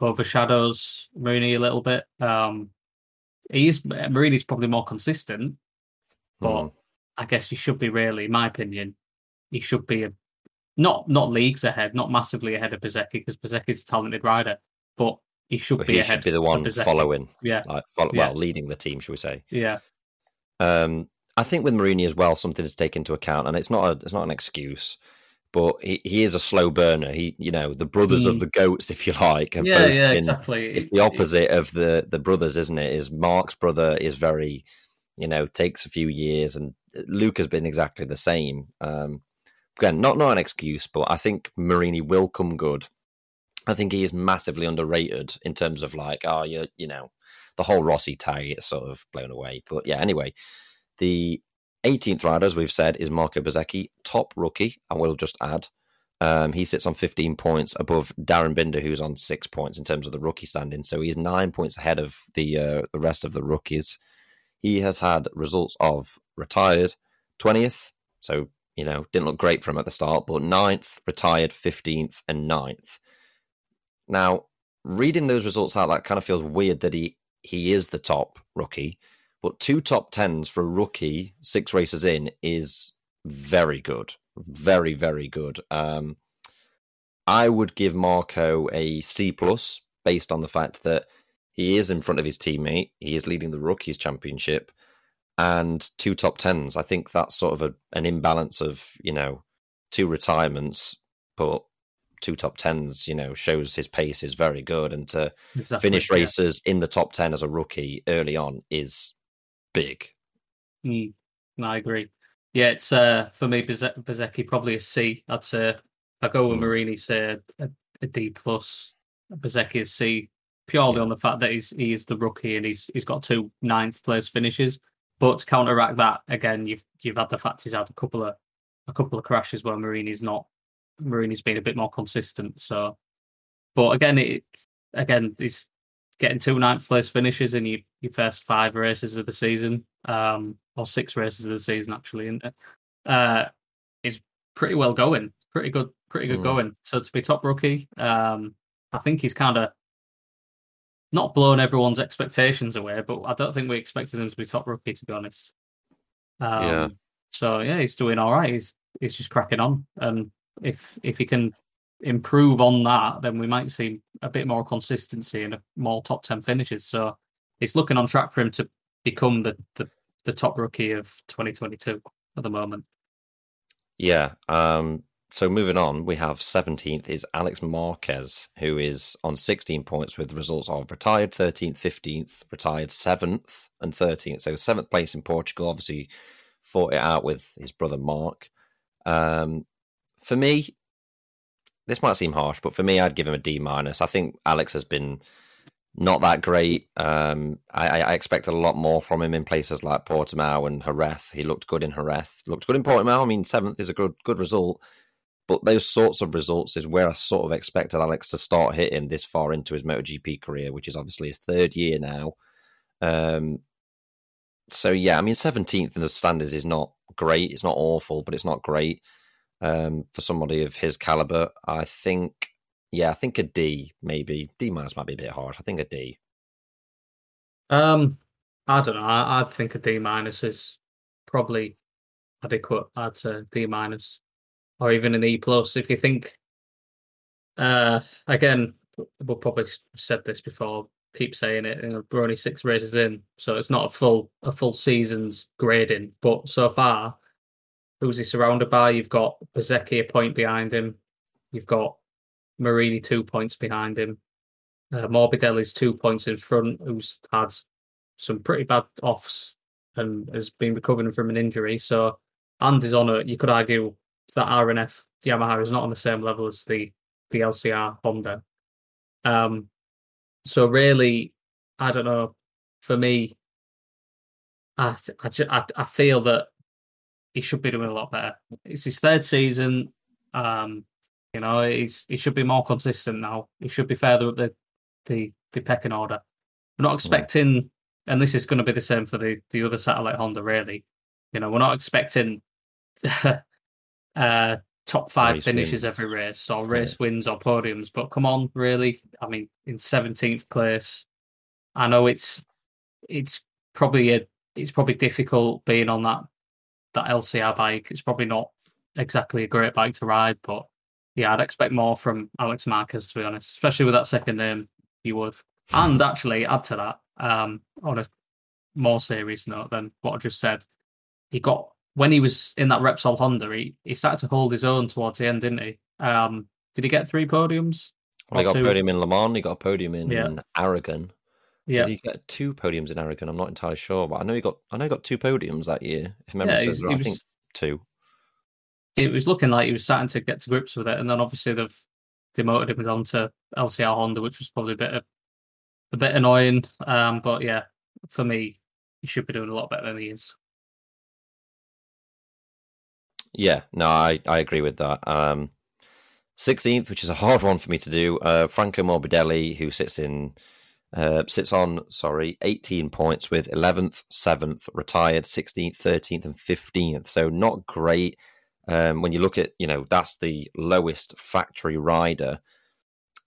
overshadows Marini a little bit. Um, he's Marini's probably more consistent, but mm. I guess he should be really, in my opinion, he should be a not not leagues ahead, not massively ahead of Bezzecchi because Bezzecchi's a talented rider, but he should but be he ahead. Should be the one following, yeah, like, follow, yeah. well, leading the team, should we say? Yeah. Um, I think with Marini as well, something to take into account, and it's not a, it's not an excuse, but he, he is a slow burner. He, you know, the brothers mm. of the goats, if you like, yeah, yeah, been, exactly. It's the opposite it, of the the brothers, isn't it? Is Marc's brother is very, you know, takes a few years, and Luke has been exactly the same. Um, again, not not an excuse, but I think Marini will come good. I think he is massively underrated in terms of like, oh, you you know, the whole Rossi tag gets sort of blown away. But yeah, anyway, the 18th rider, as we've said, is Marco Bezzecchi, top rookie. I will just add. Um, he sits on 15 points above Darryn Binder, who's on six points in terms of the rookie standing. So he's nine points ahead of the uh, the rest of the rookies. He has had results of retired 20th, so you know, didn't look great for him at the start, but 9th, retired 15th, and 9th. Now, reading those results out, that kind of feels weird that he, he is the top rookie, but two top tens for a rookie, six races in, is very good. Very, very good. Um, I would give Marco a C plus based on the fact that he is in front of his teammate. He is leading the rookies championship and two top tens. I think that's sort of a, an imbalance of, you know, two retirements, but two top tens, you know, shows his pace is very good. And to exactly, finish races yeah. in the top 10 as a rookie early on is big. Mm, I agree. Yeah, it's uh, for me, Bezzecchi probably a C. I'd say I go with mm. Marini, say a, a D plus. Bezzecchi a C, purely yeah. on the fact that he's he's the rookie and he's he's got two ninth place finishes. But to counteract that, again, you've you've had the fact he's had a couple of a couple of crashes where Marini's not Marini's been a bit more consistent. So, but again, it again he's getting two ninth place finishes in your, your first five races of the season, um, or six races of the season actually, and uh, is pretty well going, pretty good, pretty good mm. going. So to be top rookie, um, I think he's kind of not blown everyone's expectations away, but I don't think we expected him to be top rookie, to be honest. Um, yeah. So yeah, he's doing all right. He's he's just cracking on, and if if he can improve on that, then we might see a bit more consistency and more top ten finishes. So it's looking on track for him to become the the, the top rookie of 2022 at the moment. Yeah, um, so moving on, we have 17th is Alex Marquez, who is on 16 points with results of retired 13th, 15th, retired 7th, and 13th. So seventh place in Portugal, obviously fought it out with his brother Marc. Um, for me, this might seem harsh, but for me, I'd give him a D minus. I think Alex has been not that great. Um, I, I, expected a lot more from him in places like Portimao and Jerez. He looked good in Jerez, looked good in Portimao. I mean, seventh is a good good result, but those sorts of results is where I sort of expected Alex to start hitting this far into his MotoGP career, which is obviously his third year now. Um, so yeah, I mean, seventeenth in the standards is not great. It's not awful, but it's not great um, for somebody of his caliber. I think, yeah, I think a D maybe. D minus might be a bit harsh. I think a D. Um, I don't know. I, I think a D minus is probably adequate. I'd say D minus, or even an E plus. If you think, uh, again, we'll probably said this before. Keep saying it. We're only six races in, so it's not a full a full season's grading. But so far, Who's he surrounded by? You've got Bezzecchi a point behind him. You've got Marini two points behind him. Uh, Morbidelli's two points in front, who's had some pretty bad offs and has been recovering from an injury. So, and is on a, you could argue that RNF Yamaha is not on the same level as the, the LCR Honda. Um, so really, I don't know. For me, I, I, I feel that he should be doing a lot better. It's his third season. Um, you know, he's he should be more consistent now. He should be further up the the, the pecking order. We're not expecting, yeah. and this is going to be the same for the the other satellite Honda. Really, you know, we're not expecting uh, top five race finishes wins. every race or race yeah. wins or podiums. But come on, really, I mean, in seventeenth place, I know it's it's probably a it's probably difficult being on that that LCR bike. It's probably not exactly a great bike to ride, but yeah, I'd expect more from Alex Marquez to be honest, especially with that second name. You would, and actually add to that um, on a more serious note than what I just said. He got when he was in that Repsol Honda, he, he started to hold his own towards the end, didn't he? Um, did he get three podiums? Well, he got two? a podium in Le Mans. He got a podium in yeah. Aragon. Yeah, did he get two podiums in Aragon? I'm not entirely sure, but I know he got I know he got two podiums that year. If memory yeah, serves right, I think two. It was looking like he was starting to get to grips with it, and then obviously they've demoted him onto LCR Honda, which was probably a bit of, a bit annoying. Um, but yeah, for me, he should be doing a lot better than he is. Yeah, no, I, I agree with that. Um, 16th, which is a hard one for me to do. Uh, Franco Morbidelli, who sits in uh, sits on, sorry, 18 points with 11th, 7th, retired, 16th, 13th, and 15th. So not great. Um, when you look at, you know, that's the lowest factory rider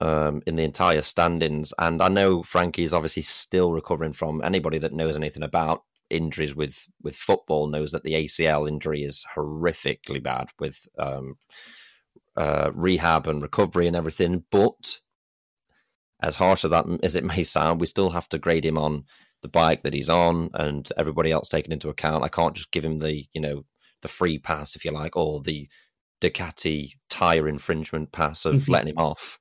um, in the entire standings. And I know Frankie is obviously still recovering from anybody that knows anything about injuries with, with football knows that the ACL injury is horrifically bad with um, uh, rehab and recovery and everything. But as harsh as that as it may sound, we still have to grade him on the bike that he's on and everybody else taken into account. I can't just give him the you know the free pass if you like, or the Ducati tire infringement pass of mm-hmm. letting him off.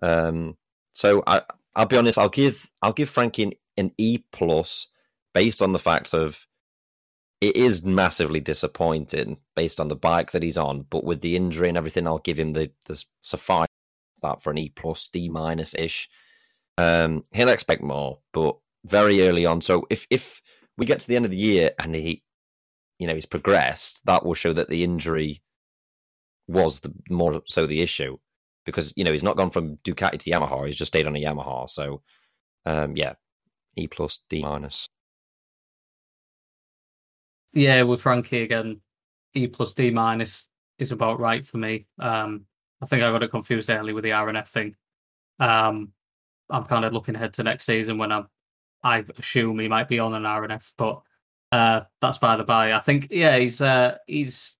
Um, so I, I'll be honest. I'll give I'll give Frankie an, an E plus based on the fact of it is massively disappointing based on the bike that he's on, but with the injury and everything, I'll give him the the suffice that for an E plus, D minus ish. Um, he'll expect more, but very early on. So if if we get to the end of the year and he, you know, he's progressed, that will show that the injury was the more so the issue because you know he's not gone from Ducati to Yamaha; he's just stayed on a Yamaha. So, um, yeah, E plus, D minus. Yeah, with Frankie again, E plus, D minus is about right for me. Um, I think I got it confused early with the RNF thing. Um, I'm kind of looking ahead to next season when I'm, I assume he might be on an RNF, but uh, that's by the by. I think yeah, he's uh, he's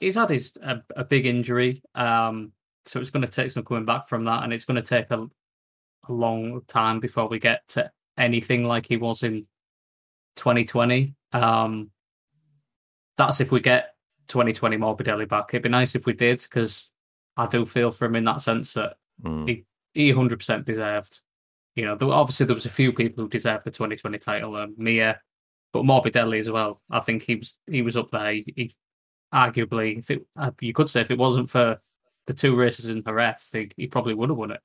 he's had his a, a big injury, um, so it's going to take some coming back from that, and it's going to take a, a long time before we get to anything like he was in 2020. Um, that's if we get 2020 Morbidelli back. It'd be nice if we did because I do feel for him in that sense that Mm. he he 100% deserved. You know, there, obviously there was a few people who deserved the 2020 title, and Mir, but Morbidelli as well. I think he was he was up there. He, he arguably, if it, uh, you could say if it wasn't for the two races in Jerez, he, he probably would have won it.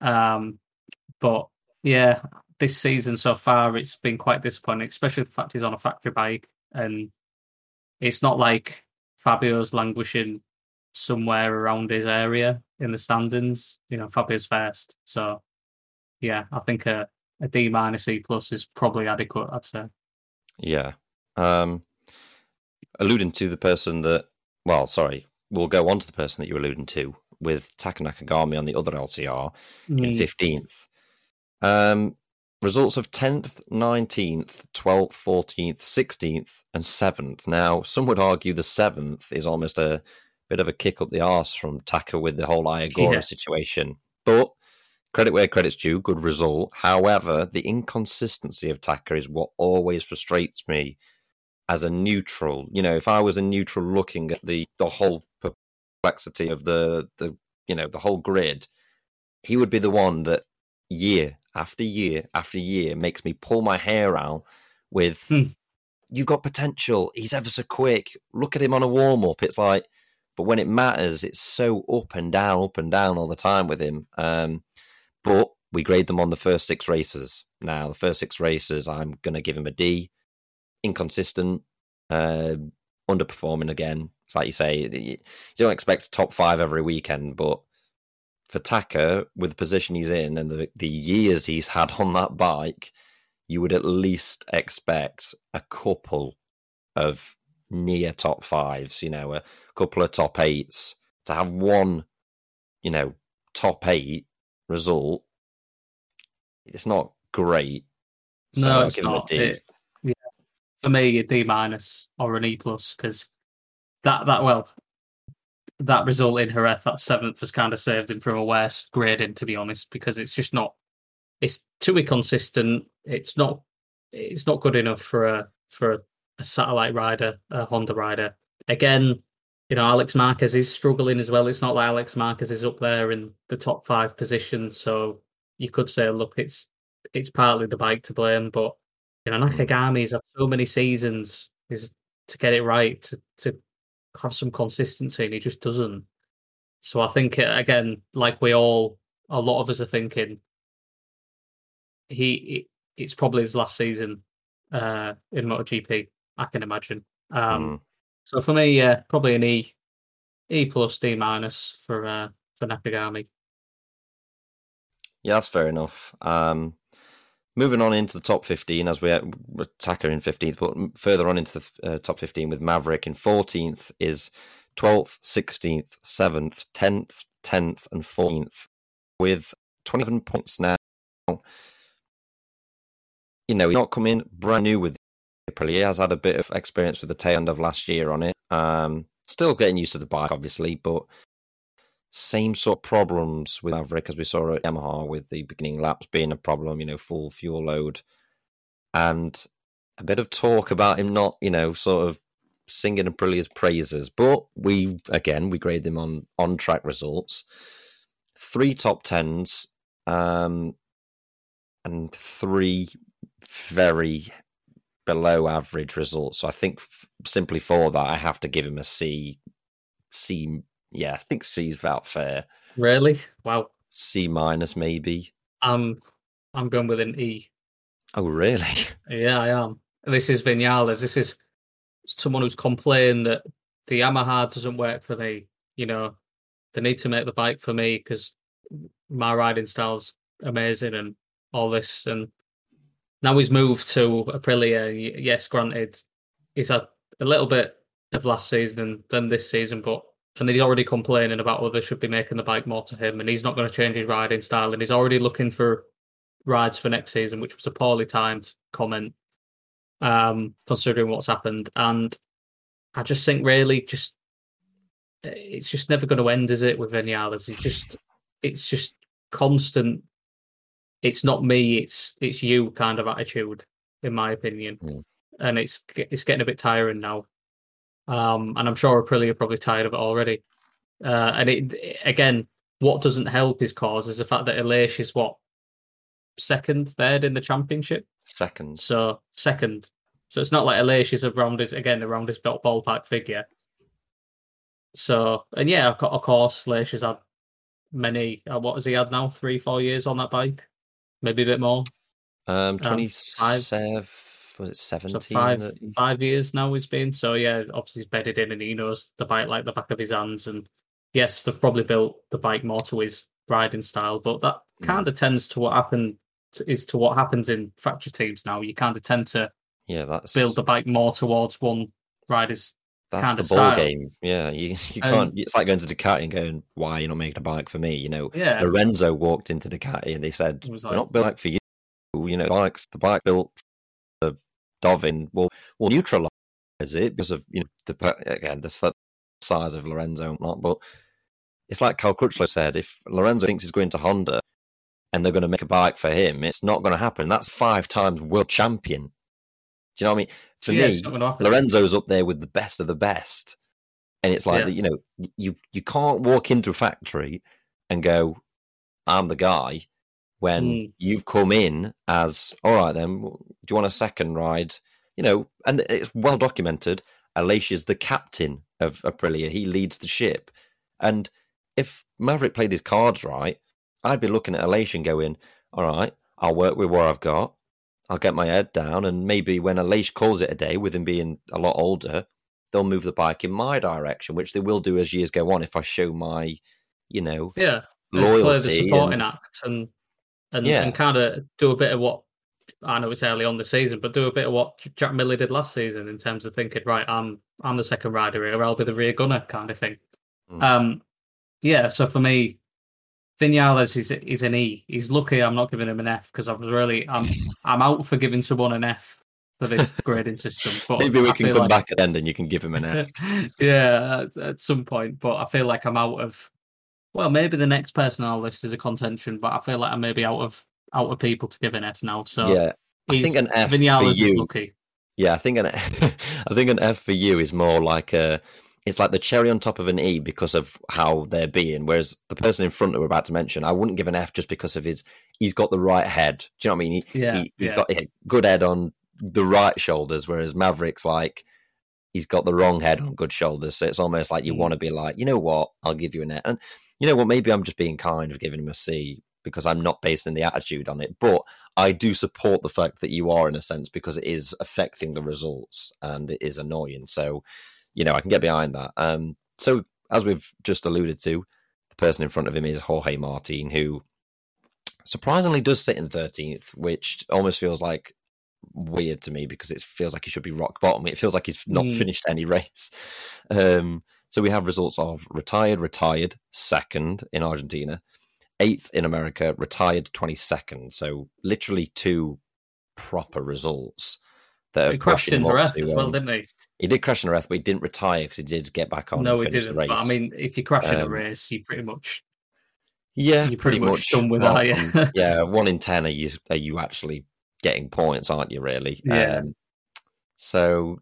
Um, but yeah, this season so far it's been quite disappointing, especially the fact he's on a factory bike, and it's not like Fabio's languishing somewhere around his area in the standings. You know, Fabio's first, so yeah, I think a, a D minus E plus is probably adequate. I'd say. Yeah. Um, alluding to the person that, well, sorry, we'll go on to the person that you're alluding to with Taka Nakagami on the other LCR in Mm, 15th. Um, results of 10th, 19th, 12th, 14th, 16th, and 7th. Now, some would argue the 7th is almost a bit of a kick up the arse from Taka with the whole Ai Ogura Yeah. situation. But credit where credit's due, good result. However, the inconsistency of Taka is what always frustrates me as a neutral. You know, if I was a neutral looking at the, the whole perplexity of the, the you know, the whole grid, he would be the one that year after year after year makes me pull my hair out with Hmm. you've got potential. He's ever so quick. Look at him on a warm up it's like but when it matters it's so up and down up and down all the time with him. Um but we grade them on the first six races. Now the first six races i'm going to give him a d. Inconsistent uh underperforming again. It's like you say you don't expect top five every weekend but for Taka, with the position he's in and the, the years he's had on that bike, you would at least expect a couple of near top fives, you know, a couple of top eights. To have one, you know, top eight result, it's not great. So no, I'll it's give him a not. It- yeah, for me, a D minus or an E plus because that that well, that result in Jerez, that seventh, has kind of saved him from a worse grading, to be honest, because it's just not. It's too inconsistent. It's not. It's not good enough for a for a, a satellite rider, a Honda rider. Again, you know, Alex Marquez is struggling as well. It's not like Alex Marquez is up there in the top five positions, so you could say, look, it's it's partly the bike to blame, but you know, hmm. Nakagami's had so many seasons is to get it right, to to have some consistency, and he just doesn't. So I think uh, again, like we all, a lot of us are thinking, he it's probably his last season uh, in MotoGP. I can imagine. Um, Mm. So for me, yeah, probably an E, E plus, D minus for uh, for Nakagami. Yeah, that's fair enough. Um, moving on into the top 15 as we we're Taka in 15th, but further on into the uh, top 15 with Maverick in 14th is 12th, 16th, 7th, 10th, 10th, and 14th with 27 points now. You know, he's not come in brand new with April. He has had a bit of experience with the tail end of last year on it. Um, still getting used to the bike, obviously, but same sort of problems with Maverick as we saw at Yamaha with the beginning laps being a problem, you know, full fuel load. And a bit of talk about him not, you know, sort of singing Aprilia's praises. But we, again, we grade him on on track results. Three top tens, um, and three very below average results. So I think f- simply for that, I have to give him a C. C, yeah, I think C's about fair. Really? Wow. C minus maybe. I'm I'm going with an E. Oh, really? Yeah, I am. This is Vinales. This is someone who's complained that the Yamaha doesn't work for me. You know, they need to make the bike for me because my riding style's amazing and all this. And now he's moved to Aprilia. Yes, granted, he's had a little bit of last season and then this season, but and he's already complaining about whether they should be making the bike more to him, and he's not going to change his riding style, and he's already looking for rides for next season, which was a poorly timed comment, um, considering what's happened. And I just think really just it's just never going to end, is it, with Vinales? It's just it's just constant. It's not me, it's it's you kind of attitude, in my opinion, Mm. and it's it's getting a bit tiring now. Um, and I'm sure Aprilia are probably tired of it already. Uh, and it again, what doesn't help his cause is the fact that Aleix is what second, third in the championship. Second. So second. So it's not like Aleix is around his again around his ballpark figure. So and yeah, of course, Aleix has had many. Uh, what has he had now? Three, four years on that bike, maybe a bit more. Um, twenty seven. Um, was it seventeen? So five, that... five years now he's been. So yeah, obviously he's bedded in and he knows the bike like the back of his hands. And yes, they've probably built the bike more to his riding style, but that mm. kind of tends to what happened is to what happens in factory teams now. You kind of tend to yeah, that's build the bike more towards one rider's that's kind the of ball style. game. Yeah, you you can't. It's like going to Ducati and going, "Why you're you not making a bike for me?" You know, yeah. Lorenzo walked into Ducati and they said, like, "We're not built for you." You know, bikes the bike built Dovin will will neutralize it because of you know the again the size of Lorenzo and whatnot. But it's like Cal Crutchlow said: if Lorenzo thinks he's going to Honda and they're going to make a bike for him, it's not going to happen. That's five times world champion. Do you know what I mean? For yeah, me, Lorenzo's up there with the best of the best. And it's like yeah. that, you know, you you can't walk into a factory and go, I'm the guy when mm. you've come in as, all right then, do you want a second ride? You know, and it's well documented. Aleix is the captain of Aprilia. He leads the ship. And if Maverick played his cards right, I'd be looking at Aleix and going, all right, I'll work with what I've got. I'll get my head down, and maybe when Aleix calls it a day, with him being a lot older, they'll move the bike in my direction, which they will do as years go on if I show my, you know, yeah, loyalty, play the supporting and, act, and and, yeah. and kind of do a bit of what I know it's early on the season, but do a bit of what Jack Miller did last season in terms of thinking, right, I'm I'm the second rider here, I'll be the rear gunner kind of thing. Mm. Um, yeah. So for me, Vinales is is an E. He's lucky I'm not giving him an F because I was really I'm I'm out for giving someone an F for this grading system. But maybe we I can come like, back at the end and you can give him an F. yeah, at, at, some point. But I feel like I'm out of. Well, maybe the next person on our list is a contention, but I feel like I'm maybe out of out of people to give an F now. So yeah, I think an F Vinales for you. lucky. Yeah, I think an I think an F for you is more like a it's like the cherry on top of an E because of how they're being. Whereas the person in front that we're about to mention, I wouldn't give an F just because of his. He's got the right head. Do you know what I mean? He, yeah, he, has yeah. got a good head on the right shoulders, whereas Maverick's like he's got the wrong head on good shoulders. So it's almost like you mm. want to be like, you know what? I'll give you an F. And you know what? Maybe I'm just being kind of giving him a C because I'm not basing the attitude on it. But I do support the fact that you are in a sense because it is affecting the results and it is annoying. So you know, I can get behind that. Um, so as we've just alluded to, the person in front of him is Jorge Martin, who surprisingly does sit in 13th, which almost feels like weird to me because it feels like he should be rock bottom. It feels like he's not mm. finished any race. Um, so we have results of retired, retired, second in Argentina, eighth in America, retired 22nd. So literally two proper results that he crashed in the Jerez as well, didn't he? He did crash in a race, but he didn't retire because he did get back on. No, he didn't. But I mean, if you crash um, in a race, you pretty much yeah, you're pretty, pretty much, much done with that. Yeah. yeah, one in ten are you are you actually getting points, aren't you? Really? Yeah. Um, so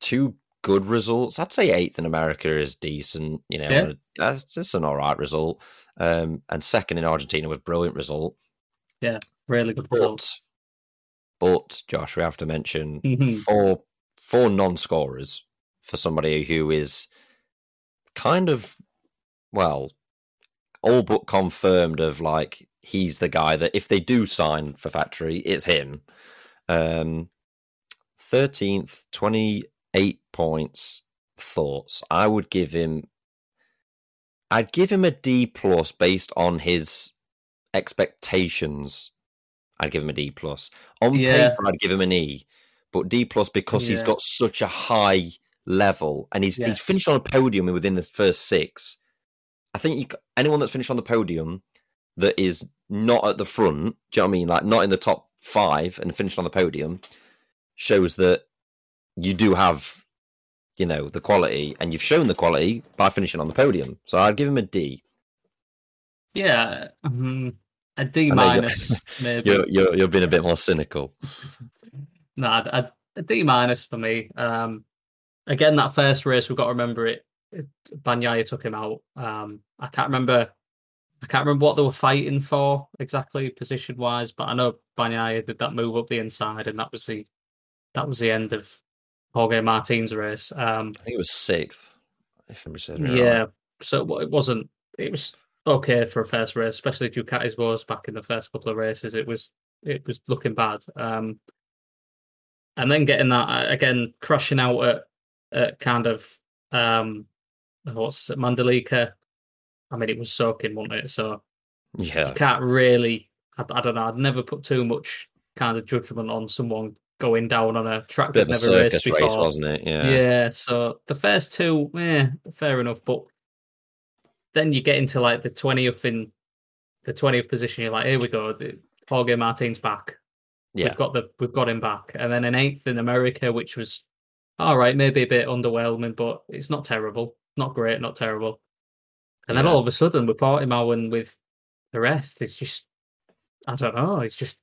two good results. I'd say eighth in America is decent. You know, yeah. that's just an all right result. Um, and second in Argentina was brilliant result. Yeah, really good result. But Josh, we have to mention mm-hmm. four four non-scorers for somebody who is kind of well all but confirmed of like he's the guy that if they do sign for factory it's him um 13th 28 points thoughts i would give him i'd give him a d plus based on his expectations i'd give him a d plus on yeah. paper i'd give him an e but D plus because yeah. he's got such a high level and he's yes. he's finished on a podium within the first six. I think you, anyone that's finished on the podium that is not at the front, do you know what I mean? Like not in the top five and finished on the podium, shows that you do have, you know, the quality, and you've shown the quality by finishing on the podium. So I'd give him a D. Yeah, um, a D minus. You're, maybe you're, you're you're being a bit more cynical. no, a, a D minus for me. Um, again, that first race, we've got to remember it. it Bagnaia took him out. Um, I can't remember. I can't remember what they were fighting for exactly, position wise, but I know Bagnaia did that move up the inside, and that was the that was the end of Jorge Martin's race. Um, I think it was sixth. If I'm saying yeah, right. so it wasn't. It was okay for a first race, especially Ducati's was back in the first couple of races. It was it was looking bad. Um, and then getting that uh, again, crashing out at, at kind of um, what's it, Mandalika. I mean, it was soaking, wasn't it? So yeah, you can't really. I, I don't know. I'd never put too much kind of judgment on someone going down on a track that never raced before. race, wasn't it? Yeah. Yeah. So the first two, yeah, fair enough. But then you get into like the twentieth in the twentieth position. You're like, here we go. The, Jorge Martin's back. Yeah. We've got the we've got him back. And then an eighth in America, which was all right, maybe a bit underwhelming, but it's not terrible. Not great, not terrible. And then all of a sudden we're parting and with the rest. It's just I don't know. It's just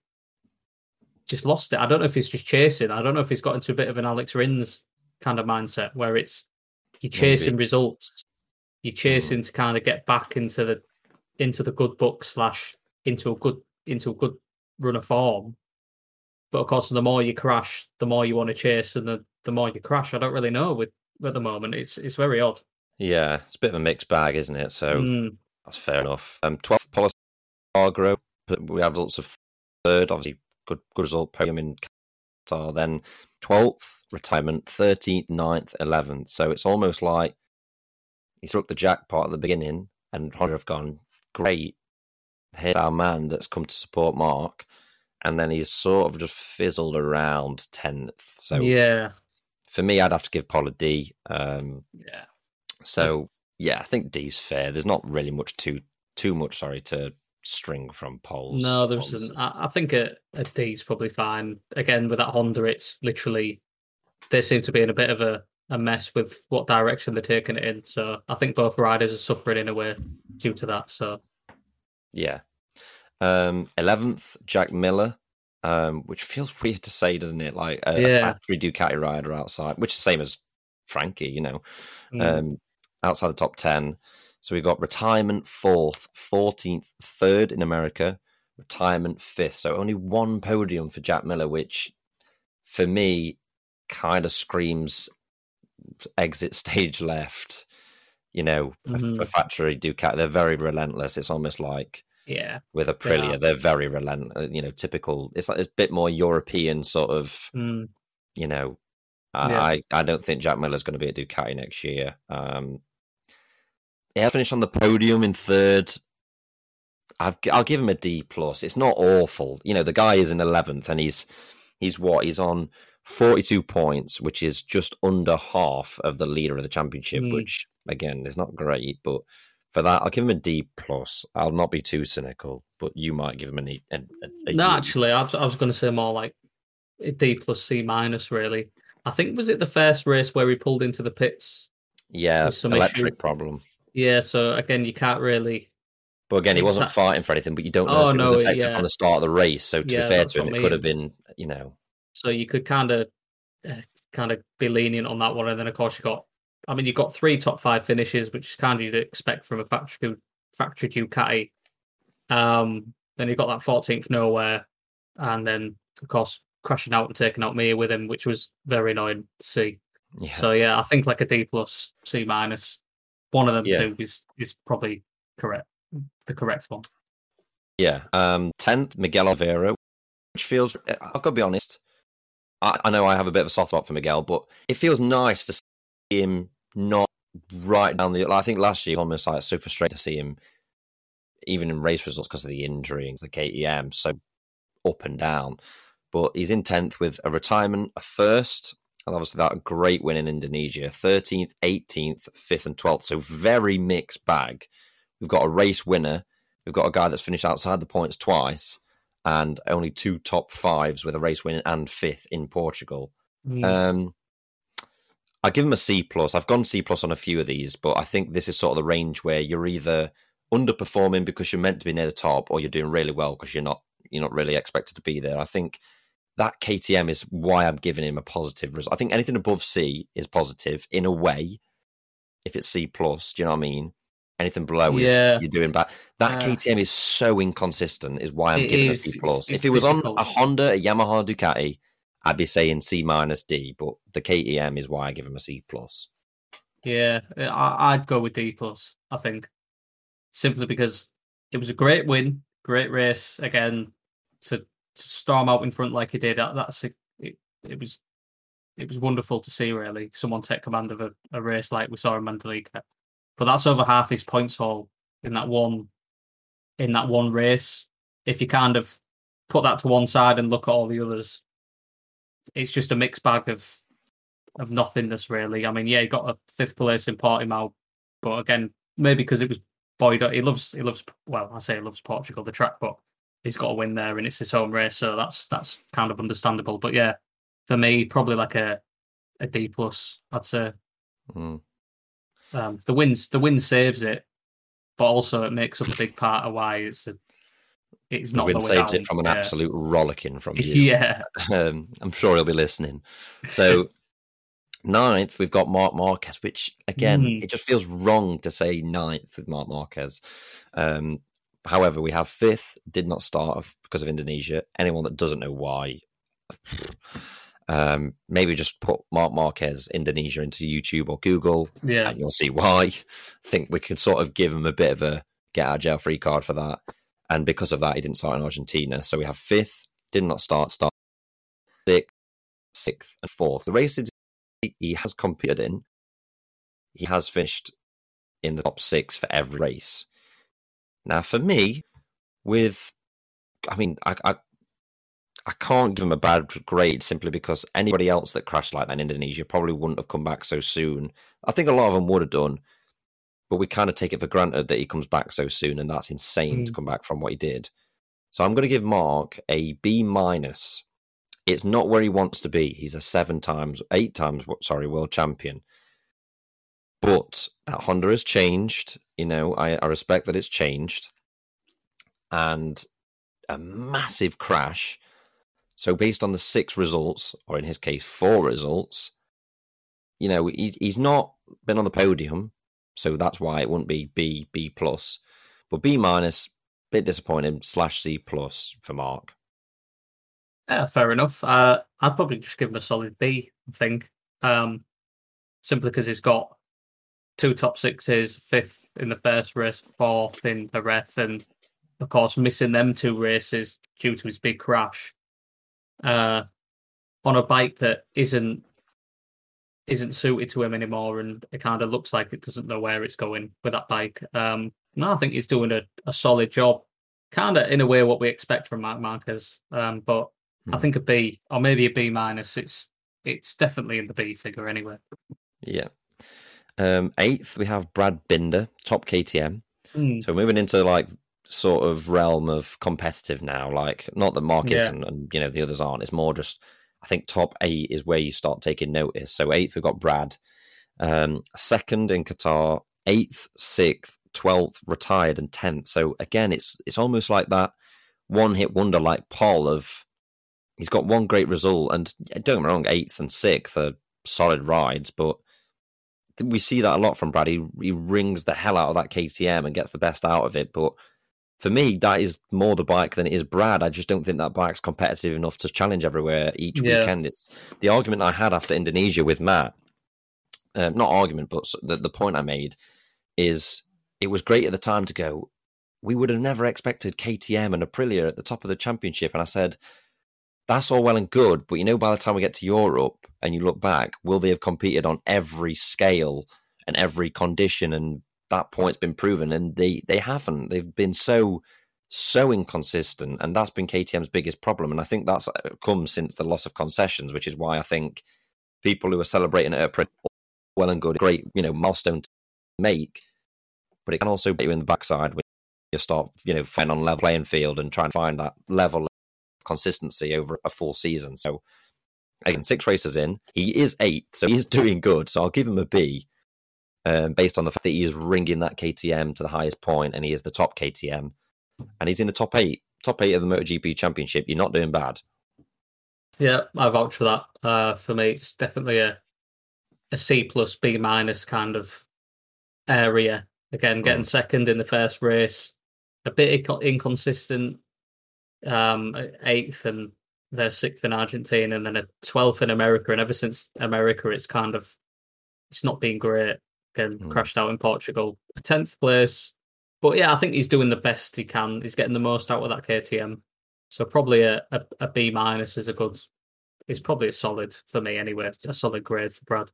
just lost it. I don't know if he's just chasing. I don't know if he's got into a bit of an Alex Rins kind of mindset where it's you're chasing results. You're hmm. chasing to kind of get back into the into the good book slash into a good into a good run of form. But of course, the more you crash, the more you want to chase, and the, the more you crash. I don't really know with at the moment. It's it's very odd. Yeah, it's a bit of a mixed bag, isn't it? So Mm, that's fair enough. Um, 12th Pol Espargaro, but we have lots of third, obviously good good result podium in Qatar. Then 12th retirement, 13th, 9th, 11th. So it's almost like he struck the jackpot at the beginning, and Honda have gone great. Here's our man that's come to support Marc, and then he's sort of just fizzled around 10th. So yeah, for me, I'd have to give Pol a D. Um, yeah. So yeah, I think D's fair. There's not really much too too much sorry to string from polls. No, there isn't. I, I think a, a D's probably fine. Again, with that Honda, it's literally they seem to be in a bit of a, a mess with what direction they're taking it in. So I think both riders are suffering in a way due to that. So Yeah. Um, 11th, Jack Miller, um, which feels weird to say, doesn't it? Like a, a Yeah. factory Ducati rider outside, which is the same as Frankie, you know, mm, um, outside the top 10. So we've got retirement fourth, 14th, third in America, retirement fifth. So only one podium for Jack Miller, which for me kind of screams exit stage left. You know, Mhm. for factory Ducati, they're very relentless. It's almost like yeah, with They Aprilia, are. they're very relentless. You know, typical. It's like it's a bit more European sort of. mm, You know, I Yeah. I, I don't think Jack Miller's going to be at Ducati next year. Um, yeah, finished on the podium in third. I've, I'll give him a D plus. It's not awful. You know, the guy is in eleventh, and he's he's what he's on forty two points, which is just under half of the leader of the championship. Mm. Which again is not great, but for that, I'll give him a D plus. I'll not be too cynical, but you might give him an E. A, a, no, U. actually, I was, I was going to say more like a D plus C minus. Really, I think was it the first race where he pulled into the pits? yeah, some electric issue. problem. Yeah, so again, you can't really. But again, he wasn't fighting for anything. But you don't know Oh, if it was effective yeah. from the start of the race. So to Yeah, be fair to him, it could have been, you know, So you could kind of, uh, kind of be lenient on that one, and then of course you got. I mean, you got three top five finishes, which is kind of you'd expect from a factory factory Ducati. Um, then you got that 14th nowhere, and then of course crashing out and taking out Mir with him, which was very annoying to see. yeah, So yeah, I think like a D plus, C minus, one of them Yeah. two is is probably correct, the correct one. yeah. Um, tenth, Miguel Oliveira, which feels. I've got to be honest. I, I know I have a bit of a soft spot for Miguel, but it feels nice to see him not right down the. I think last year it was almost like so frustrating to see him, even in race results because of the injury and the KTM, so up and down. But he's in tenth with a retirement, a first, and obviously that great win in Indonesia, thirteenth, eighteenth, fifth, and twelfth. So very mixed bag. We've got a race winner. We've got a guy that's finished outside the points twice, and only two top fives with a race win and fifth in Portugal. Mm. Um, I give him a C plus. I've gone C plus on a few of these, but I think this is sort of the range where you're either underperforming because you're meant to be near the top, or you're doing really well because you're not you're not really expected to be there. I think that KTM is why I'm giving him a positive result. I think anything above C is positive in a way. If it's C plus, do you know what I mean? Anything below Yeah. is you're doing bad. That Uh, KTM is so inconsistent, is why I'm giving is. a C plus. If it was on a Honda, a Yamaha, Ducati, I'd be saying C minus D. But the KTM is why I give him a C plus. Yeah, I, I'd go with D plus. I think simply because it was a great win, great race again to, to storm out in front like he did. That, that's a, it. It was it was wonderful to see. Really, someone take command of a, a race like we saw in Mandalika. But that's over half his points haul in that one in that one race. If you kind of put that to one side and look at all the others, it's just a mixed bag of of nothingness really. I mean, yeah, he got a fifth place in Portimao, but again, maybe because it was Boyd. He loves he loves well, I say he loves Portugal, the track, but he's got a win there and it's his home race, so that's that's kind of understandable. But yeah, for me, probably like a a D plus. I'd say Mm. um, the wins the win saves it, but also it makes up a big part of why it's a, it's The not win the way saves down. it from an yeah. absolute rollicking from you. Yeah, Um, I'm sure he'll be listening. So ninth, we've got Marc Marquez, which again, Mm. it just feels wrong to say ninth with Marc Marquez. Um, however, we have fifth, did not start because of Indonesia. Anyone that doesn't know why, um, maybe just put Marc Marquez Indonesia into YouTube or Google, yeah, and you'll see why. I think we can sort of give him a bit of a get out jail free card for that. And because of that, he didn't start in Argentina. So we have fifth, did not start, start sixth, sixth, and fourth. The races he has competed in, he has finished in the top six for every race. Now, for me, with, I mean, I, I, I can't give him a bad grade simply because anybody else that crashed like that in Indonesia probably wouldn't have come back so soon. I think a lot of them would have done, but we kind of take it for granted that he comes back so soon, and that's insane to Mm. come back from what he did. So I'm going to give Marc a B minus. It's not where he wants to be. He's a seven times, eight times, sorry, world champion. But that Honda has changed. You know, I, I respect that it's changed, and a massive crash. So based on the six results, or in his case, four results, you know, he, he's not been on the podium, so that's why it wouldn't be B B plus, but B minus, bit disappointing slash C plus for Marc. Yeah, fair enough. Uh, I'd probably just give him a solid B. I think, um, simply because he's got two top sixes, fifth in the first race, fourth in the rest, and of course missing them two races due to his big crash. Uh, on a bike that isn't isn't suited to him anymore, and it kind of looks like it doesn't know where it's going with that bike. Um, no, I think he's doing a, a solid job, kind of in a way what we expect from Marc Marquez. Um, but I Hmm. think a B or maybe a B minus. It's it's definitely in the B figure anyway. Yeah. Um, eighth, we have Brad Binder, top KTM. Mm, So moving into like sort of realm of competitive now, like not that Marc Yeah. isn't and you know the others aren't. It's more just I think top eight is where you start taking notice. So eighth we've got Brad, um, second in Qatar, eighth, sixth, twelfth retired, and tenth. So again, it's it's almost like that one hit wonder like Pol of he's got one great result, and don't get me wrong, eighth and sixth are solid rides, but we see that a lot from Brad. He, he rings the hell out of that KTM and gets the best out of it. But for me, that is more the bike than it is Brad. I just don't think that bike's competitive enough to challenge everywhere each Yeah. weekend. It's the argument I had after Indonesia with Matt. Um, not argument, but the, the point I made is it was great at the time to go. We would have never expected KTM and Aprilia at the top of the championship. And I said, that's all well and good, but you know, by the time we get to Europe and you look back, will they have competed on every scale and every condition? And that point's been proven, and they they haven't. They've been so so inconsistent, and that's been KTM's biggest problem. And I think that's uh, come since the loss of concessions, which is why I think people who are celebrating it are well and good, great, you know, milestone to make. But it can also you in the backside when you start, you know, fighting on level playing field and trying to find that level consistency over a full season. So again, six races in, he is eighth, so he is doing good. So I'll give him a B, um, based on the fact that he is ringing that KTM to the highest point, and he is the top KTM, and he's in the top eight, top eight of the MotoGP Championship. You're not doing bad. Yeah, I vouch for that. Uh, for me, it's definitely a a C plus B minus kind of area. Again, getting mm. second in the first race, a bit inconsistent. Um, eighth and they're sixth in Argentina, and then a twelfth in America. And ever since America, it's kind of it's not been great. Again, mm. crashed out in Portugal, a tenth place. But yeah, I think he's doing the best he can. He's getting the most out of that KTM. So probably a, a, a B minus is a good. It's probably a solid for me anyway. A solid grade for Brad.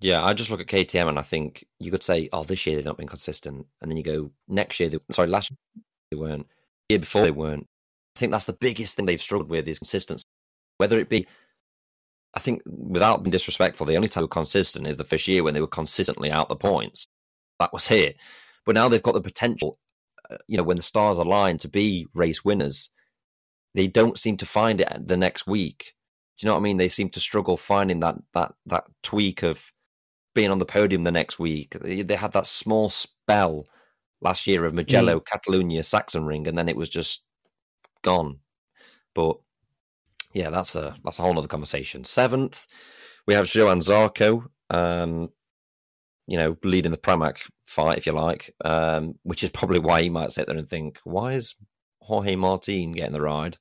Yeah, I just look at KTM and I think you could say, oh, this year they've not been consistent, and then you go next year. They, sorry, last year they weren't. year before they weren't. I think that's the biggest thing they've struggled with is consistency. Whether it be, I think, without being disrespectful, the only time they were consistent is the first year when they were consistently out the points. That was here. But now they've got the potential, uh, you know, when the stars align to be race winners. They don't seem to find it the next week. Do you know what I mean? They seem to struggle finding that that that tweak of being on the podium the next week. They had that small spell last year of Mugello, mm. Catalonia, Ring, and then it was just gone. But yeah, that's a that's a whole other conversation. Seventh, we have Johann Zarco, um, you know, leading the Pramac fight, if you like, um, which is probably why he might sit there and think, why is Jorge Martin getting the ride?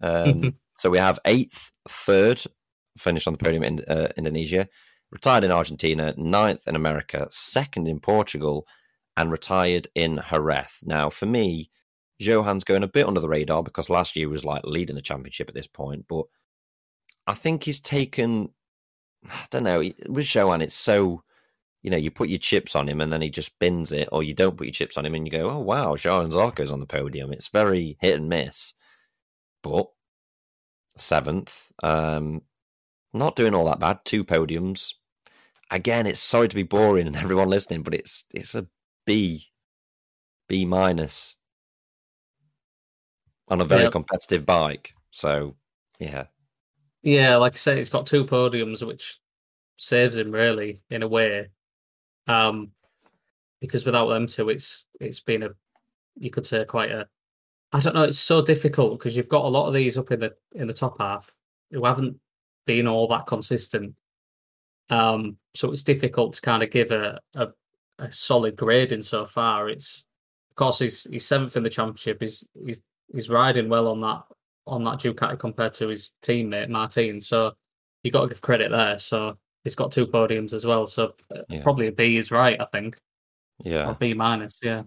Um, so we have eighth, third, finished on the podium in uh, Indonesia, retired in Argentina, ninth in America, second in Portugal, and retired in Jerez. Now, for me, Johann's going a bit under the radar because last year was like leading the championship at this point, but I think he's taken. I don't know. With Johann, it's so you know you put your chips on him and then he just bins it, or you don't put your chips on him and you go, oh wow, Johann Zarco's on the podium. It's very hit and miss, but seventh, um, not doing all that bad. Two podiums, again, it's sorry to be boring and everyone listening, but it's it's a B, B minus on a very yep. competitive bike. So yeah, yeah, like I say, he's got two podiums, which saves him really in a way. Um, because without them two, it's it's been a you could say quite a I don't know. It's so difficult because you've got a lot of these up in the in the top half who haven't been all that consistent. Um, so it's difficult to kind of give a, a, a solid grading so far. It's of course he's he's seventh in the championship. He's he's he's riding well on that on that Ducati compared to his teammate Martin. So you got to give credit there. So he's got two podiums as well. So uh, yeah. probably a B is right, I think. Yeah, or B minus. Yeah.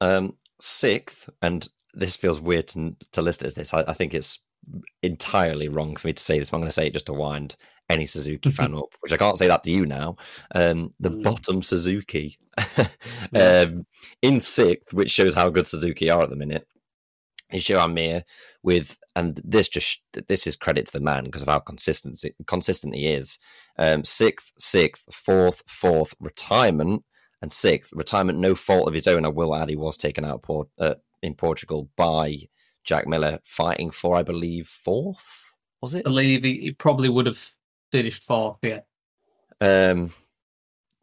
Um, sixth, and this feels weird to to list as this. I, I think it's entirely wrong for me to say this. I'm going to say it just to wind any Suzuki fan up, which I can't say that to you now. Um, the mm. bottom Suzuki um, in sixth, which shows how good Suzuki are at the minute, is Joan Mir with, and this just this is credit to the man because of how consistent consistent he is. Um, sixth, sixth, fourth, fourth, retirement, and sixth retirement. No fault of his own. I will add, he was taken out port, uh, in Portugal by Jack Miller, fighting for, I believe, fourth. Was it? I believe he, he probably would have finished fourth. Yeah. Um,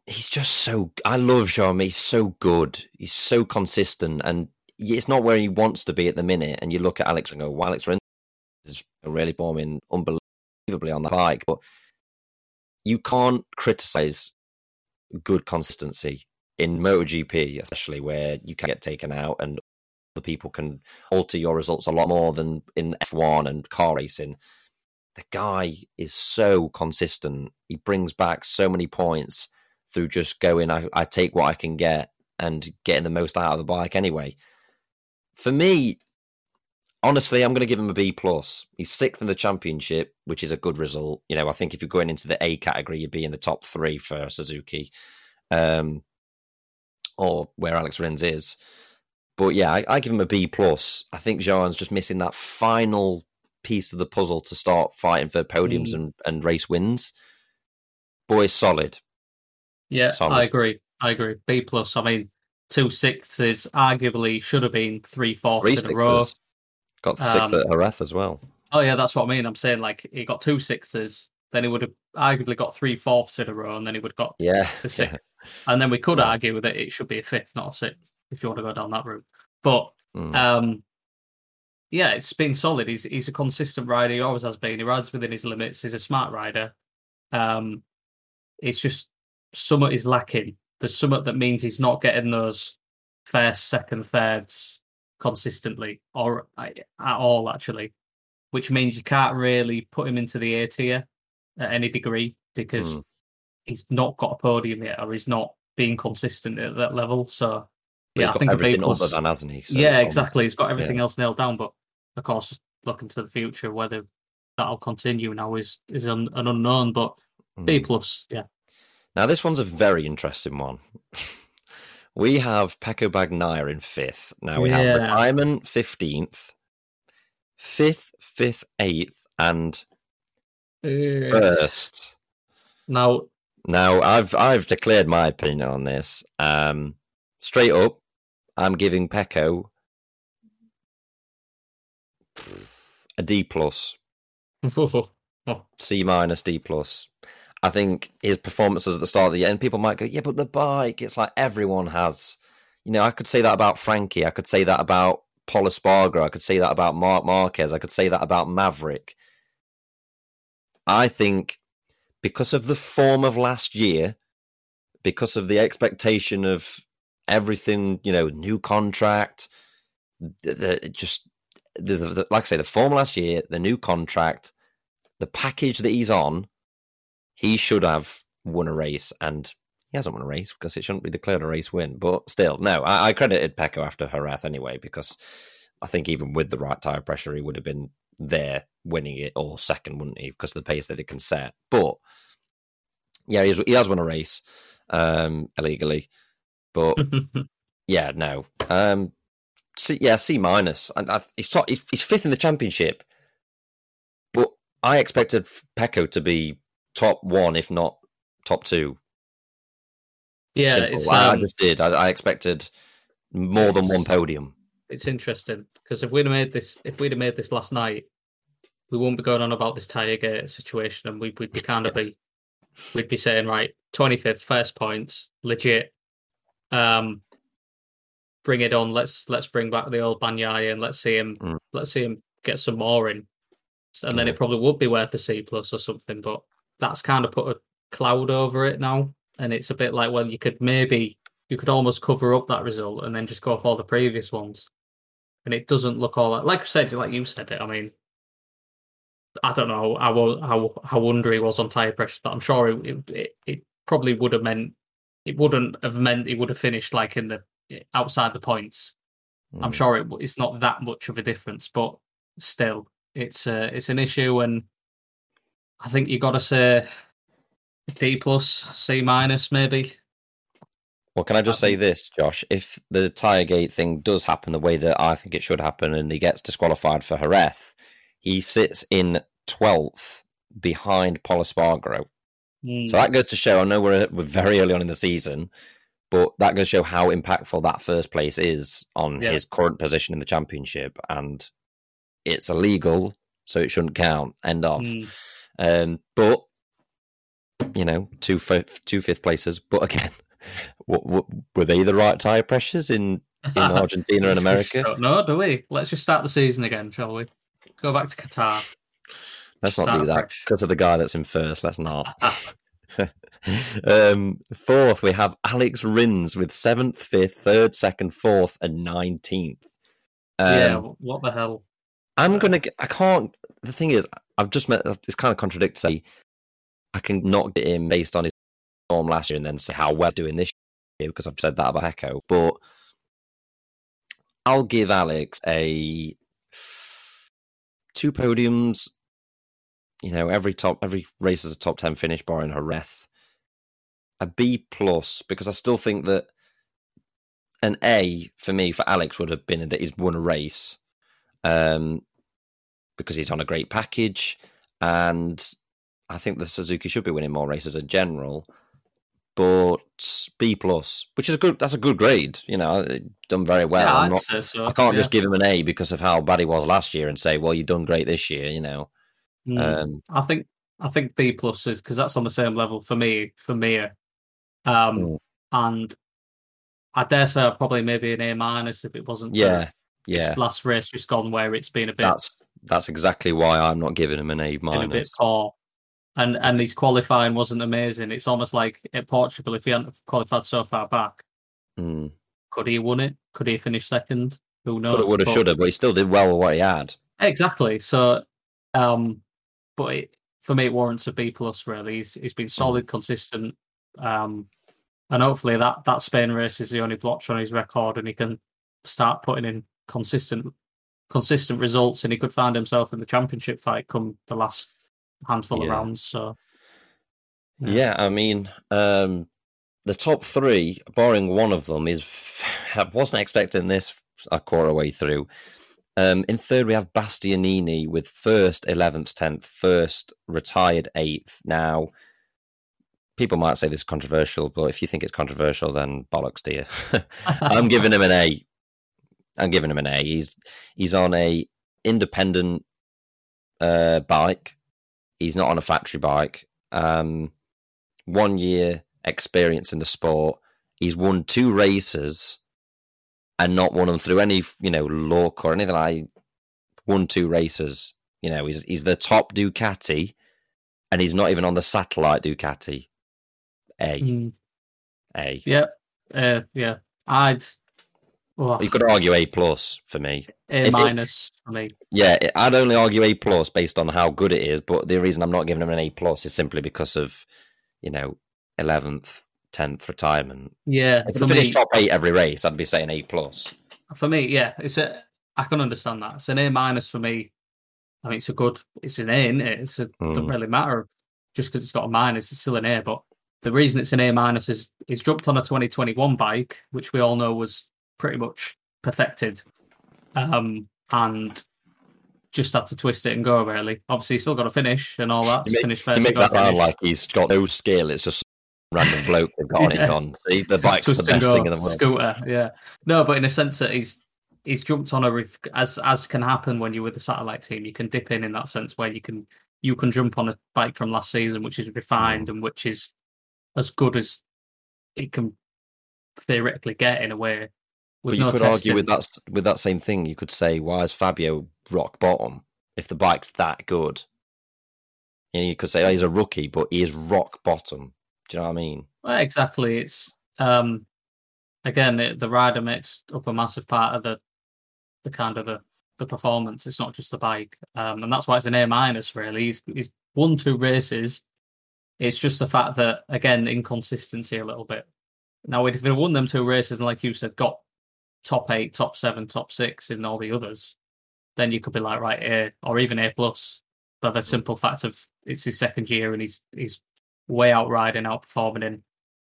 he's just so. I love Joan. He's so good. He's so consistent, and it's not where he wants to be at the minute. And you look at Alex and go, well, Alex is really bombing unbelievably on the bike, but you can't criticize good consistency in MotoGP, especially where you can get taken out and the people can alter your results a lot more than in F1 and car racing the guy is so consistent. He brings back so many points through just going, I, I take what I can get and getting the most out of the bike anyway. For me, honestly, I'm going to give him a B plus. He's sixth in the championship, which is a good result. You know, I think if you're going into the A category, you'd be in the top three for Suzuki, um, or where Alex Rins is. But yeah, I, I give him a B plus. I think Joan's just missing that final piece of the puzzle to start fighting for podiums mm. and, and race wins. Boy, solid. Yeah, solid. I agree. I agree. B plus. I mean, two sixths arguably should have been three fourths three in sixths. a row. Got the sixth um, at Jerez as well. Oh yeah, that's what I mean. I'm saying like he got two sixths, then he would have arguably got three fourths in a row, and then he would have got yeah the sixth. Yeah. And then we could yeah. argue that it should be a fifth, not a sixth, if you want to go down that route. But mm. um yeah, it's been solid. He's he's a consistent rider. He always has been. He rides within his limits. He's a smart rider. Um, it's just somewhat is lacking. There's somewhat that means he's not getting those first, second, thirds consistently or at all actually, which means you can't really put him into the A tier at any degree because Mm. he's not got a podium yet or he's not being consistent at that level. So But yeah, I think a B plus. than, hasn't he? So yeah, exactly. almost- He's got everything yeah. else nailed down, but of course, looking to the future, whether that'll continue now is is un, an unknown. But B Mm. plus, yeah. Now, this one's a very interesting one. we have Pecco Bagnaia in fifth. Now, we Yeah. have retirement 15th, fifth, fifth, eighth, and first. Now, Now, I've I've declared my opinion on this. Um, straight up, I'm giving Pecco a D plus. C minus, D plus. I think his performances at the start of the year, and people might go, yeah, but the bike, it's like everyone has. You know, I could say that about Frankie. I could say that about Pol Espargaro. I could say that about Marc Marquez. I could say that about Maverick. I think because of the form of last year, because of the expectation of everything, you know, new contract, the, the, just the, the, like I say, the form last year, the new contract, the package that he's on, he should have won a race, and he hasn't won a race because it shouldn't be declared a race win. But still, no, I, I credited Pecco after Jerez anyway because I think even with the right tire pressure, he would have been there winning it or second, wouldn't he? Because of the pace that he can set. But yeah, he's, he has won a race um, illegally, but yeah, no. Um, C, yeah, C minus, and I, he's, top, he's he's fifth in the championship. But I expected Pecco to be top one, if not top two. yeah, Simple. it's I, I um, just did. I, I expected more than one podium. it's interesting because if we'd have made this, if we'd have made this last night, we wouldn't be going on about this tire gate situation, and we, we'd be kind of be, we'd be saying right, twenty fifth, first points, legit. Um, bring it on. Let's let's bring back the old Bagnaia and let's see him. Mm. Let's see him get some more in, and then Yeah. it probably would be worth a C plus or something. But that's kind of put a cloud over it now, and it's a bit like well, you could maybe you could almost cover up that result and then just go off all the previous ones and it doesn't look all that, like I said, like you said it. I mean, I don't know how how how under he was on tire pressure, but I'm sure it, it it probably would have meant it wouldn't have meant he would have finished like in the outside the points. I'm Mm. sure it, it's not that much of a difference, but still, it's uh, it's an issue, and I think you got to say D plus, C minus, maybe. Well, can I just say this, Josh? If the Tiregate thing does happen the way that I think it should happen and he gets disqualified for Jerez, he sits in 12th behind Pol Espargaro. Mm, So that goes to show, I know we're, we're very early on in the season, but that goes to show how impactful that first place is on Yeah. his current position in the championship. And it's illegal, so it shouldn't count. End of. mm, Um, but you know, two fifth, two fifth places. But again, what, what, were they the right tire pressures in in Argentina and America? Don't do we? Let's just start the season again, shall we? Go back to Qatar. Let's not do that fresh. because of the guy that's in first. Let's not. um, fourth, we have Alex Rins with seventh, fifth, third, second, fourth, and nineteenth. Um, yeah, what the hell? I'm gonna. I can't. The thing is, I've just met. It's kind of contradictory. say I can not get him based on his form last year and then say how well doing this year because I've said that about Pecco. But I'll give Alex a two podiums. You know, every top every race is a top ten finish, barring Jerez. A B plus because I still think that an A for me for Alex would have been that he's won a race um, because he's on a great package, and I think the Suzuki should be winning more races in general. But B plus, which is a good, that's a good grade. You know, done very well. yeah, not, so. I can't yeah. just give him an A because of how bad he was last year and say, well, you've done great this year. You know, Mm. um, I think I think B plus is because that's on the same level for me for Mir, um, Mm. and I dare say I'd probably maybe an A minus if it wasn't. yeah, Yeah, this last race just gone where it's been a bit that's that's exactly why I'm not giving him an A been a bit minus. poor. And and his qualifying wasn't amazing. It's almost like at Portugal, if he hadn't qualified so far back, Mm. could he have won it? Could he have finished second? Who knows? Coulda, woulda, But- shoulda, but he still did well with what he had. Exactly. So, um, but it, for me, it warrants a B plus. Really, he's he's been solid, consistent, um, and hopefully that that Spain race is the only blotch on his record, and he can start putting in consistent consistent results, and he could find himself in the championship fight come the last handful of rounds. So, Yeah. Yeah, I mean, um, the top three, barring one of them, is I wasn't expecting this a quarter way through. Um, in third, we have Bastianini with first, eleventh, tenth, first, retired eighth. Now, people might say this is controversial, but if you think it's controversial, then bollocks, dear. I'm giving him an A. I'm giving him an A. He's he's on a independent uh, bike. He's not on a factory bike. Um, one year experience in the sport. He's won two races and not won them through any you know luck or anything. I won two races. You know, he's he's the top Ducati, and he's not even on the satellite Ducati. A Mm, A. yeah, uh, yeah, I'd. Well, You could argue A plus for me. A if it- minus for me. Yeah, I'd only argue A plus based on how good it is, but the reason I'm not giving him an A plus is simply because of, you know, eleventh, tenth retirement. Yeah, If I finish top eight every race, I'd be saying A plus. for me, yeah, it's a. I can understand that. It's an A minus for me. I mean, it's a good. It's an A, isn't it? It's a, doesn't Mm. really matter just because it's got a minus. It's still an A. But the reason it's an A minus is it's dropped on a 2021 bike, which we all know was pretty much perfected, um, and just had to twist it and go. Really, obviously, he's still got to finish and all that. You to make, finish first, you make that sound like he's got no skill. It's just random bloke they've got on Yeah. on. See, the Just bike's the best go, thing in the world. Scooter, yeah. No, but in a sense that he's he's jumped on a ref- as as can happen when you're with the satellite team. You can dip in in that sense where you can you can jump on a bike from last season, which is refined and which is as good as it can theoretically get in a way. With But you no could testing. argue with that with that same thing. You could say, why is Fabio rock bottom if the bike's that good? You, you could say, oh, he's a rookie, but he is rock bottom. Do you know what I mean? Well, exactly. It's um again it, the rider makes up a massive part of the the kind of the the performance. It's not just the bike, um, and that's why it's an A minus. Really, he's he's won two races. It's just the fact that again inconsistency a little bit. Now, if he won them two races and, like you said, got top eight, top seven, top six in all the others, then you could be like right A or even A plus. But the simple fact of it's his second year and he's he's way out outriding, outperforming in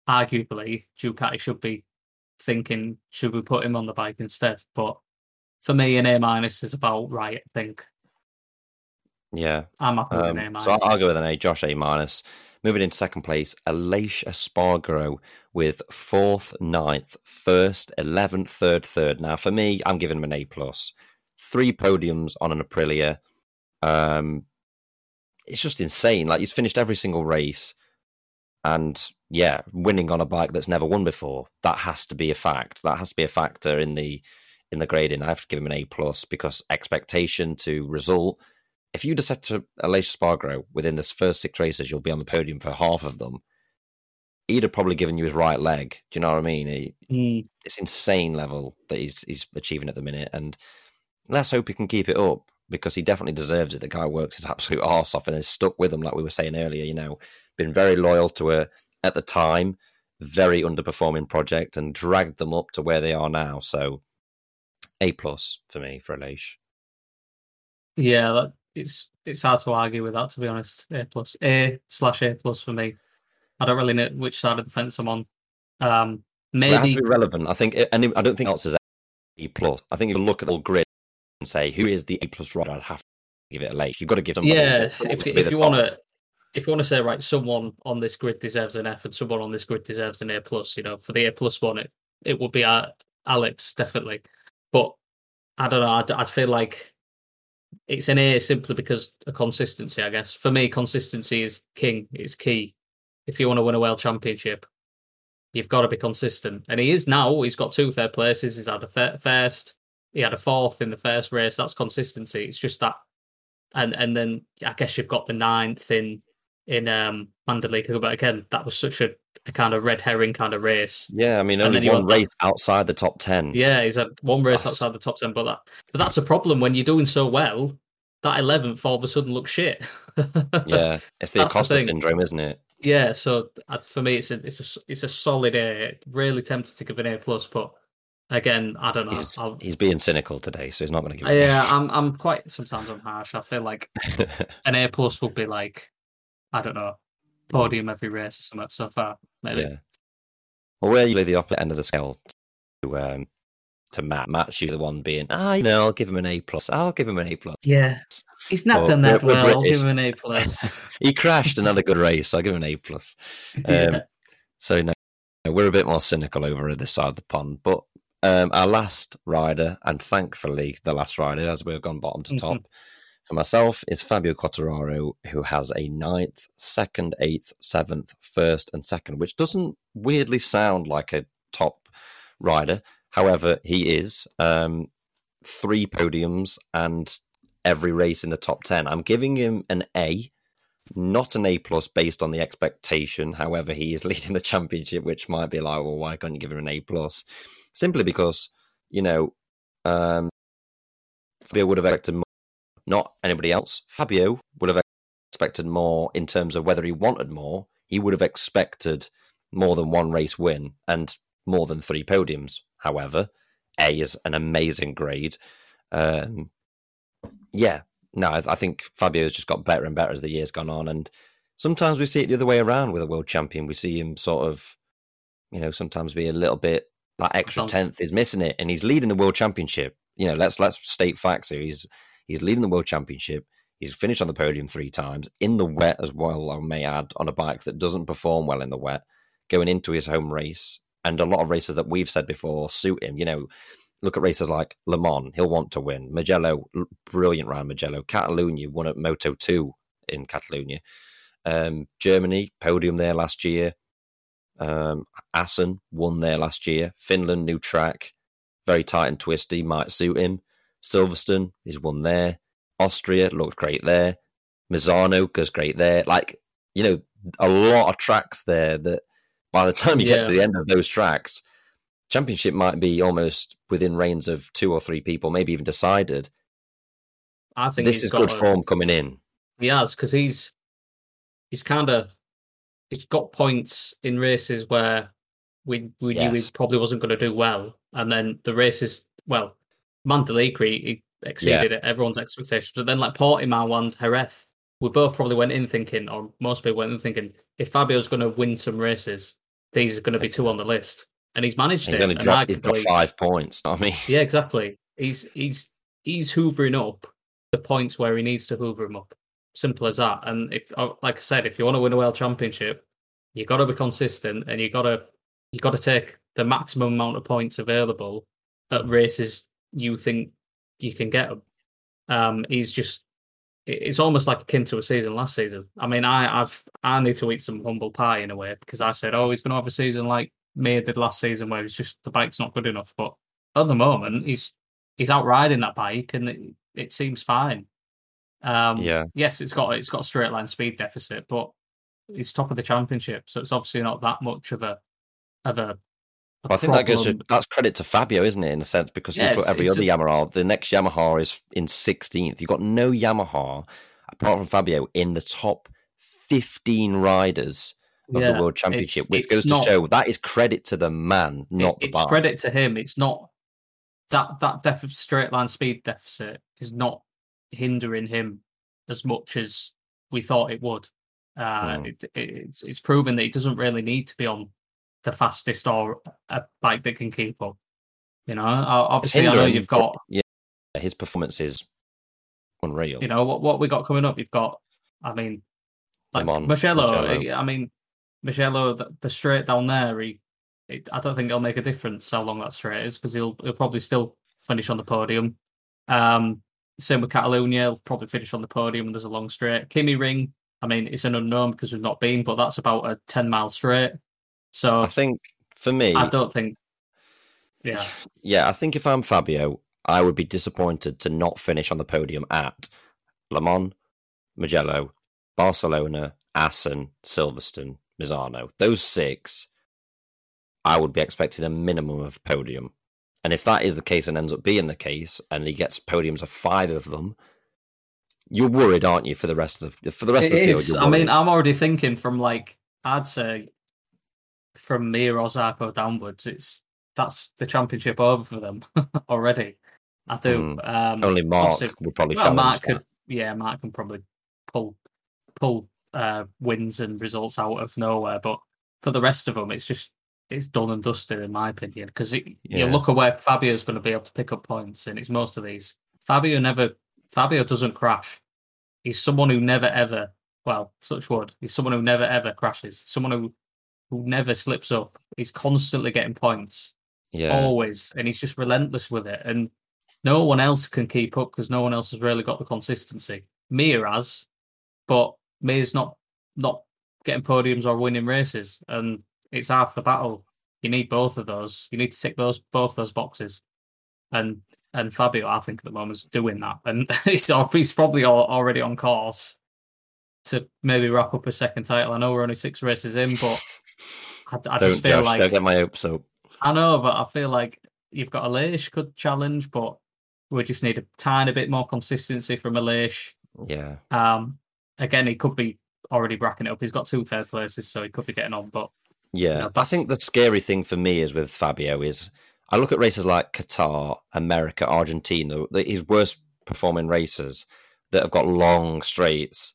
arguably Ducati should be thinking, should we put him on the bike instead? But for me, an A minus is about right. I think Yeah. I'm happy with Um, an A minus. so I'll, I'll go with an A. Josh A minus. Moving into second place, Aleix Espargaro with fourth, ninth, first, eleventh, third, third. Now for me, I'm giving him an A plus. Three podiums on an Aprilia. Um, it's just insane. Like he's finished every single race, and yeah, winning on a bike that's never won before. That has to be a fact. That has to be a factor in the in the grading. I have to give him an A plus because expectation to result if you'd have said to Aleix Espargaro within this first six races you'll be on the podium for half of them, he'd have probably given you his right leg. Do you know what I mean? He, Mm, it's insane level that he's he's achieving at the minute, and let's hope he can keep it up because he definitely deserves it. The guy works his absolute arse off and is stuck with them, like we were saying earlier. You know, been very loyal to a at the time very underperforming project and dragged them up to where they are now. So, a plus for me for Aleix. yeah, that, it's it's hard to argue with that. To be honest, A plus, A slash A plus for me. I don't really know which side of the fence I'm on. Um, Well, it has to be relevant. I think, and I don't think else is A plus. I think you look at all grid and say who is the A plus rider. I'd have to give it a late. You've got to give them. yeah. If if you want to. If you want to say right, someone on this grid deserves an F, and someone on this grid deserves an A plus, you know, for the A plus one, it it would be uh, Alex definitely. But I don't know. I'd, I'd feel like it's an A simply because of consistency. I guess for me, consistency is king. It's key. If you want to win a world championship, you've got to be consistent, and he is now. He's got two third places. He's had a first. he had a fourth in the first race. That's consistency. It's just that, and and then I guess you've got the ninth in in um Mandalika, but again, that was such a, a kind of red herring kind of race. Yeah, I mean, only one got that- race outside the top ten. Yeah, he's had one race That's- outside the top ten, but that but that's a problem when you're doing so well. That eleventh all of a sudden looks shit. yeah, it's the Acosta syndrome, isn't it? Yeah, so uh, for me, it's a it's a it's a solid A. Really tempted to give an A plus, but again, I don't know. He's I'll, he's being cynical today, so he's not going to give. Yeah, I'm I'm quite sometimes I'm harsh. I feel like an A plus would be like I don't know podium every race or something so far. Maybe. yeah. Well, we're usually the opposite end of the scale to um, to Matt. Matt's usually the one being, ah, you know, I'll give him an A plus. I'll give him an A plus. Yeah, he's not Well, done that we're- we're well. I'll give him an A plus. He crashed another good race. I'll give him an A plus. Um, Yeah. So no, we're a bit more cynical over at this side of the pond. But um, our last rider, and thankfully the last rider, as we've gone bottom to Mhm. top, for myself is Fabio Quartararo, who has a ninth, second, eighth, seventh, first, and second, which doesn't weirdly sound like a top rider. However, he is um, three podiums and every race in the top ten. I'm giving him an A not an A plus based on the expectation. However, he is leading the championship, which might be like, well, why can't you give him an A plus? Simply because you know um, Fabio would have expected not anybody else. Fabio would have expected more in terms of whether he wanted more. He would have expected more than one race win and more than three podiums. However, A is an amazing grade. Um, yeah, no, I, I think Fabio's just got better and better as the years gone on, and sometimes we see it the other way around with a world champion. We see him sort of, you know, sometimes be a little bit that extra tenth is missing it, and he's leading the world championship. You know, let's let's state facts here. He's he's leading the world championship. He's finished on the podium three times in the wet as well. I may add on a bike that doesn't perform well in the wet, going into his home race, and a lot of races that we've said before suit him. You know, look at races like Le Mans, he'll want to win. Mugello, brilliant round Mugello. Catalunya won at Moto 2 in Catalunya. Um, Germany, podium there last year. Um, Assen won there last year. Finland, new track, very tight and twisty, might suit him. Silverstone, he's won there. Austria looked great there. Misano goes great there. Like, you know, a lot of tracks there that by the time you get to the end of those tracks, championship might be almost within range of two or three people, maybe even decided. I think This is good a- form coming in. He has because he's he's kind of he's got points in races where we we knew he probably wasn't going to do well, and then the races well, Mandalika exceeded everyone's expectations, but then like Portimao and Jerez, we both probably went in thinking, or most people went in thinking, if Fabio's going to win some races, these are going to be two on the list, and he's managed He's it. only and dropped, he's five points. I mean, yeah, exactly. He's he's he's hoovering up the points where he needs to hoover them up. Simple as that. And if, uh, like I said, if you want to win a world championship, you got to be consistent, and you got to you got to take the maximum amount of points available at races you think you can get him. Um, he's just it's almost like akin to a season last season. I mean, I I've I need to eat some humble pie in a way because I said, oh, he's going to have a season like May did last season where it's just the bike's not good enough. But at the moment, he's he's out riding that bike and it, it seems fine. Um, yeah. Yes, it's got it's got a straight line speed deficit, but he's top of the championship, so it's obviously not that much of a of a. a I think that goes to that's credit to Fabio, isn't it? In a sense, because Yeah, you put it's- every other a- Yamaha, the next Yamaha is in sixteenth. You've got no Yamaha apart from Fabio in the top fifteen riders of Yeah, the World Championship, it's- which it's goes not- to show that is credit to the man, it- not the it's bike. credit to him. It's not that that def- straight line speed deficit is not hindering him as much as we thought it would. Uh, Mm. it, it, it's it's proven that he doesn't really need to be on the fastest or a bike that can keep up. You know, obviously, I know you've got yeah, his performance is unreal. you know what what we got coming up. You've got, I mean, like Marcello. Mugello. I mean, Marcello, the, the straight down there. He, it, I don't think it'll make a difference how long that straight is because he'll he'll probably still finish on the podium. Um, same with Catalonia, he'll probably finish on the podium. There's a long straight. KymiRing. I mean, it's an unknown because we've not been, but that's about a ten mile straight. So I think for me, I don't think. Yeah, yeah, I think if I'm Fabio, I would be disappointed to not finish on the podium at Le Mans, Mugello, Barcelona, Assen, Silverstone, Misano. Those six, I would be expecting a minimum of podium. And if that is the case and ends up being the case, and he gets podiums of five of them, you're worried, aren't you, for the rest of the for the rest It of the field? is. I mean. I'm already thinking from like I'd say from Mir or Zarco downwards, it's that's the championship over for them already. I do. Um, only Marc would probably well, Marc could, yeah, Marc can probably pull pull uh, wins and results out of nowhere, but for the rest of them, it's just it's done and dusted in my opinion. Because you look at where Fabio's going to be able to pick up points, and it's most of these. Fabio never Fabio doesn't crash. He's someone who never ever, well, such wood. He's someone who never ever crashes. Someone who who never slips up. He's constantly getting points Yeah, always, and he's just relentless with it. And no one else can keep up because no one else has really got the consistency. Mir has, but Mir's not not getting podiums or winning races, and it's half the battle. You need both of those. You need to tick those both those boxes, and and Fabio, I think at the moment is doing that, and he's he's probably al- already on course to maybe wrap up a second title. I know we're only six races in, but I, I don't just feel Josh, like don't get my hopes up. I know, but I feel like you've got Aleix could challenge, but we just need a tiny bit more consistency from Aleix. Yeah, Um, again, he could be already bracking it up. He's got two third places, so he could be getting on. But yeah. know, I think the scary thing for me is with Fabio is I look at races like Qatar, America, Argentina, his worst performing races that have got long straights.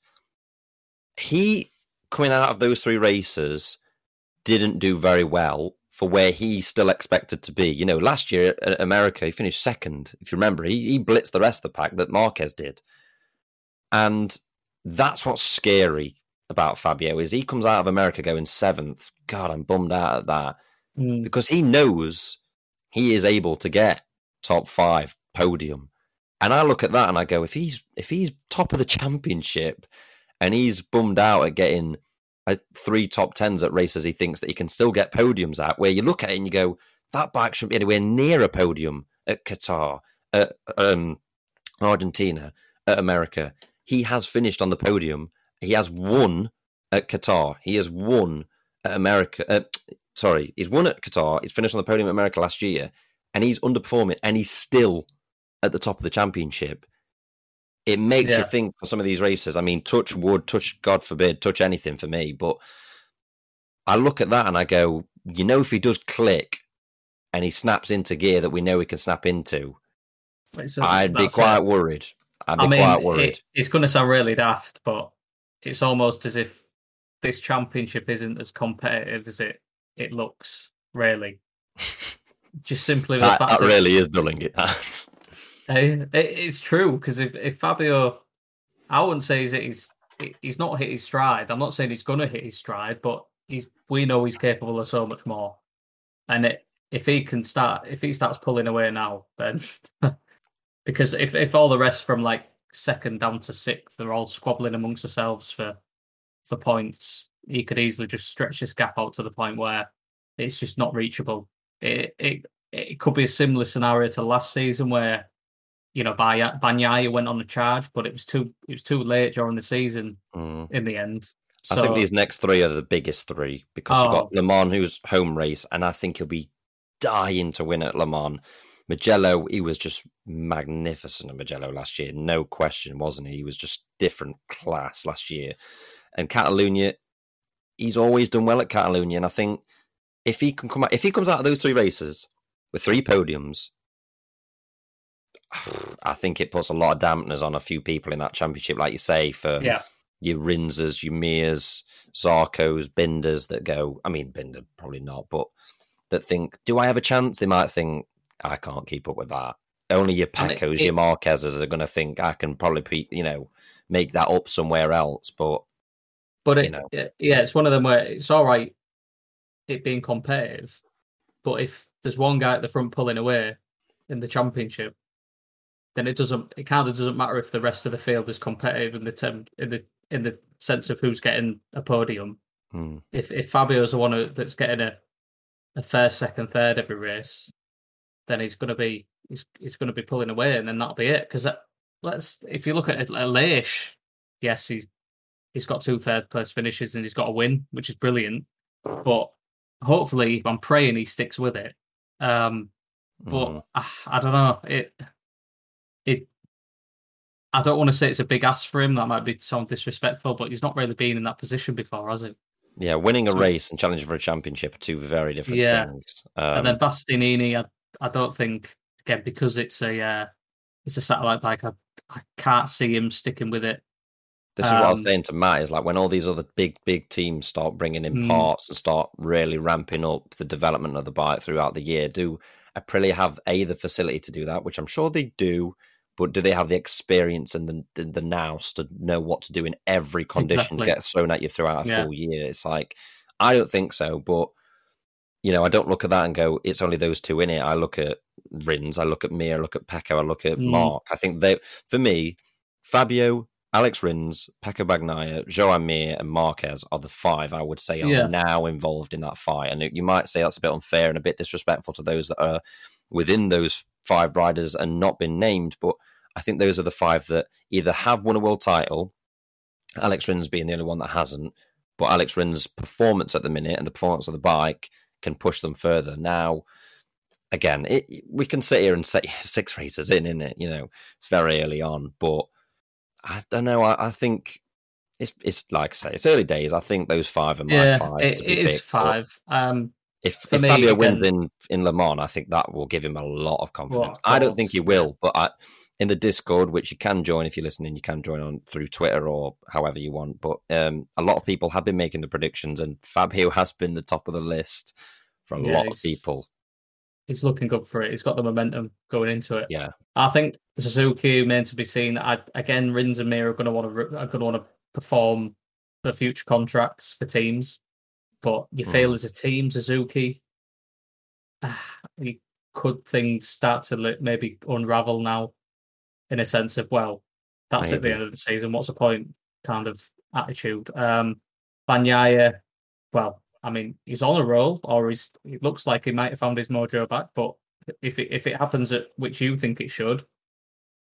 He coming out of those three races didn't do very well for where he still expected to be. You know, last year at America, he finished second. If you remember, he, he blitzed the rest of the pack that Marquez did, and that's what's scary about Fabio is he comes out of America going seventh. God, I'm bummed out at that mm, because he knows he is able to get top five podium. And I look at that and I go, if he's if he's top of the championship and he's bummed out at getting uh, three top tens at races he thinks that he can still get podiums at, where you look at it and you go, that bike shouldn't be anywhere near a podium at Qatar, at um, Argentina, at America. He has finished on the podium. He has won at Qatar. He has won at America. Uh, sorry, he's won at Qatar. He's finished on the podium at America last year, and he's underperforming, and he's still at the top of the championship. It makes you think for some of these races. I mean, touch wood, touch God forbid, touch anything for me. But I look at that and I go, you know, if he does click and he snaps into gear that we know he can snap into, a- I'd be quite it. worried. I'd be I mean, quite worried. it, it's going to sound really daft, but it's almost as if this championship isn't as competitive as it it looks. Really, just simply the that, fact that of- really is dulling it. It's true because if, if Fabio, I wouldn't say he's, he's he's not hit his stride. I'm not saying he's gonna hit his stride, but he's we know he's capable of so much more. And it, if he can start, if he starts pulling away now, then because if if all the rest from like second down to sixth, they're all squabbling amongst themselves for for points, he could easily just stretch this gap out to the point where it's just not reachable. It it it could be a similar scenario to last season where you know, Banya- Bagnaia went on a charge, but it was too it was too late during the season Mm. in the end. So I think these next three are the biggest three because you've Oh. got Le Mans, who's home race, and I think he'll be dying to win at Le Mans. Mugello, he was just magnificent at Mugello last year, no question, wasn't he? He was just different class last year. And Catalunya, he's always done well at Catalunya, and I think if he can come out, if he comes out of those three races with three podiums, I think it puts a lot of dampeners on a few people in that championship, like you say, for yeah, your Rinzers, your Mirs, Zarkos, Binders that go. I mean, Binder probably not, but that think, do I have a chance? They might think, I can't keep up with that. Only your Peccos, it- your Marquezes are going to think I can probably, you know, make that up somewhere else. But but you know. yeah, it's one of them where it's all right it being competitive, but if there's one guy at the front pulling away in the championship, then it doesn't. It kind of doesn't matter if the rest of the field is competitive in the term in the in the sense of who's getting a podium. hmm, If if Fabio's the one that's getting a a first, second, third every race, then he's going to be he's, he's going to be pulling away, and then that'll be it. Because let's if you look at Aleix, yes, he's he's got two third place finishes and he's got a win, which is brilliant. But hopefully, I'm praying he sticks with it. Um, but mm. I, I don't know. It I don't want to say it's a big ask for him. That might be sound disrespectful, but he's not really been in that position before, has he? Yeah, winning a so, race and challenging for a championship are two very different yeah. things. Um, and then Bastianini, I, I don't think again because it's a uh, it's a satellite bike. I, I can't see him sticking with it. This is um, what I was um, saying to Matt. Is like when all these other big big teams start bringing in mm, parts and start really ramping up the development of the bike throughout the year. Do Aprilia have a the facility to do that, which I'm sure they do but do they have the experience and the the, the nous to know what to do in every condition exactly. get thrown at you throughout a yeah. full year? It's like I don't think so, but you know, I don't look at that and go, it's only those two in it. I look at Rins, I look at Mir, I look at Pecco, I look at mm. Marc. I think they, for me, Fabio, Alex Rins, Pecco Bagnaia, Joan Mir, and Marquez are the five I would say are yeah. now involved in that fight. And you might say that's a bit unfair and a bit disrespectful to those that are within those five riders and not been named, but I think those are the five that either have won a world title, Alex Rins being the only one that hasn't, but Alex Rins' performance at the minute and the performance of the bike can push them further. Now, again, it, we can sit here and say six races in, in it, you know, it's very early on, but I don't know. I, I, think it's it's like I say, it's early days. I think those five are my yeah, five. It, it is five. Um, if, if me, Fabio again, wins in in Le Mans, I think that will give him a lot of confidence. Well, I don't think he will, but I, in the Discord, which you can join if you're listening, you can join on through Twitter or however you want. But um, a lot of people have been making the predictions, and Fabio has been the top of the list for a yeah, lot of people. He's looking good for it. He's got the momentum going into it. Yeah, I think Suzuki meant to be seen. I, again, Rins and Mir are going to want to are going to want to perform for future contracts for teams. But you mm. feel as a team, Suzuki, ah, could things start to maybe unravel now in a sense of, well, that's maybe. at the end of the season. What's the point? Kind of attitude. Um, Bagnaia, well, I mean, he's on a roll, or he's. It looks like he might have found his mojo back. But if it if it happens at which you think it should,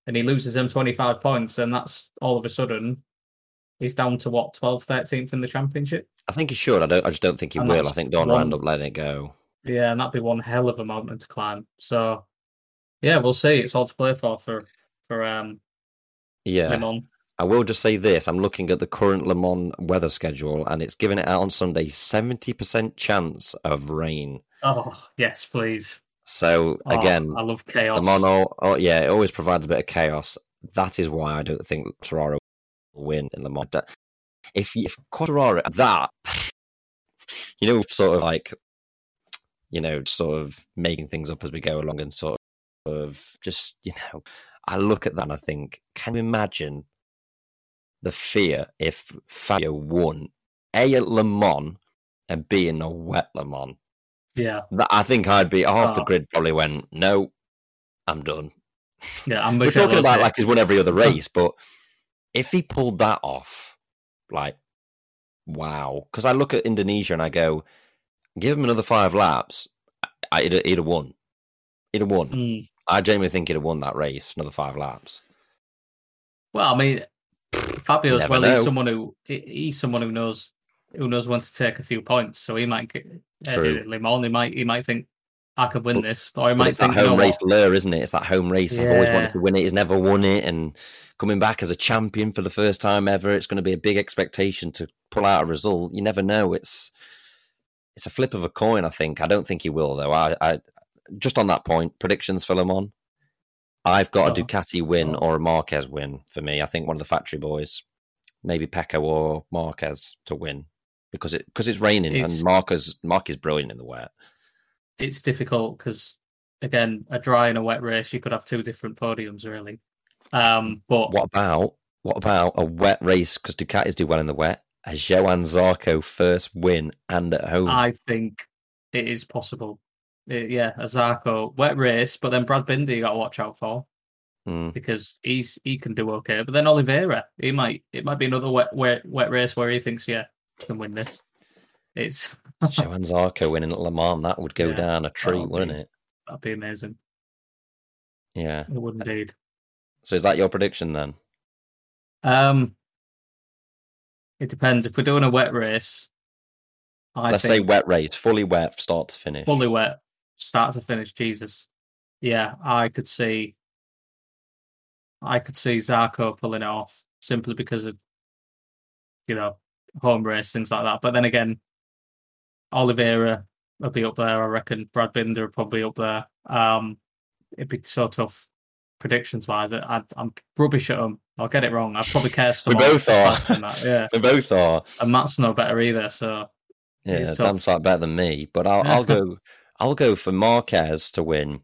and he loses them twenty five points, then that's all of a sudden he's down to what 12th, 13th in the championship. I think he should. I don't. I just don't think he and will. I think Don will end up letting it go. Yeah, and that'd be one hell of a mountain to climb. So, yeah, we'll see. It's all to play for for for um. Yeah. Le Mans. I will just say this: I'm looking at the current Le Mans weather schedule, and it's giving it out on Sunday seventy percent chance of rain. Oh yes, please. So oh, again, I love chaos. Le Mans, oh, oh, yeah, it always provides a bit of chaos. That is why I don't think Ferrari win in Le Mans if if Quartararo that, you know, sort of like, you know, sort of making things up as we go along and sort of just, you know, I look at that and I think, can you imagine the fear if Fabio won A at Le Mans and B in a wet Le Mans? Yeah. I think I'd be half oh. the grid probably went, no, I'm done. Yeah, I'm We're talking about like he's won every other race, but if he pulled that off, like, wow. Because I look at Indonesia and I go, give him another five laps, I, he'd, he'd have won. He'd have won. Mm. I genuinely think he'd have won that race, another five laps. Well, I mean, Fabio as well. Know. He's someone who he's someone who knows who knows when to take a few points. So he might get. Le Mans. He might he might think I could win but, this, or he might it's think that home race lure, isn't it? It's that home race. Yeah. I've always wanted to win it. He's never won it, and coming back as a champion for the first time ever. It's going to be a big expectation to pull out a result. You never know. It's it's a flip of a coin. I think. I don't think he will though. I, I just on that point, predictions for Le Mans. I've got oh. a Ducati win oh. or a Marquez win for me. I think one of the factory boys, maybe Pecco or Marquez to win because it because it's raining it's, and Marquez Marc is brilliant in the wet. It's difficult because again, a dry and a wet race, you could have two different podiums really. Um, but what about what about a wet race? Because Ducatis do well in the wet. A Johann Zarco first win and at home. I think it is possible. It, yeah, a Zarco wet race, but then Brad Binder you got to watch out for mm. because he's he can do okay. But then Oliveira, he might it might be another wet wet wet race where he thinks yeah can win this. It's Johann Zarco winning at Le Mans that would go yeah, down a treat, wouldn't it? That'd be amazing. Yeah. It would indeed. So is that your prediction then? Um, it depends. If we're doing a wet race, I Let's say wet race, fully wet, start to finish. fully wet, start to finish. Jesus, yeah, I could see. I could see Zarco pulling it off simply because of, you know, home race things like that. But then again, Oliveira will be up there. I reckon Brad Binder will probably up there. Um, it'd be so tough predictions wise. I, I'm rubbish at them. I'll get it wrong. I probably care We both are. Yeah, We both are. and Matt's no better either. So Yeah, damn sight better than me. But I'll, I'll go. I'll go for Marquez to win.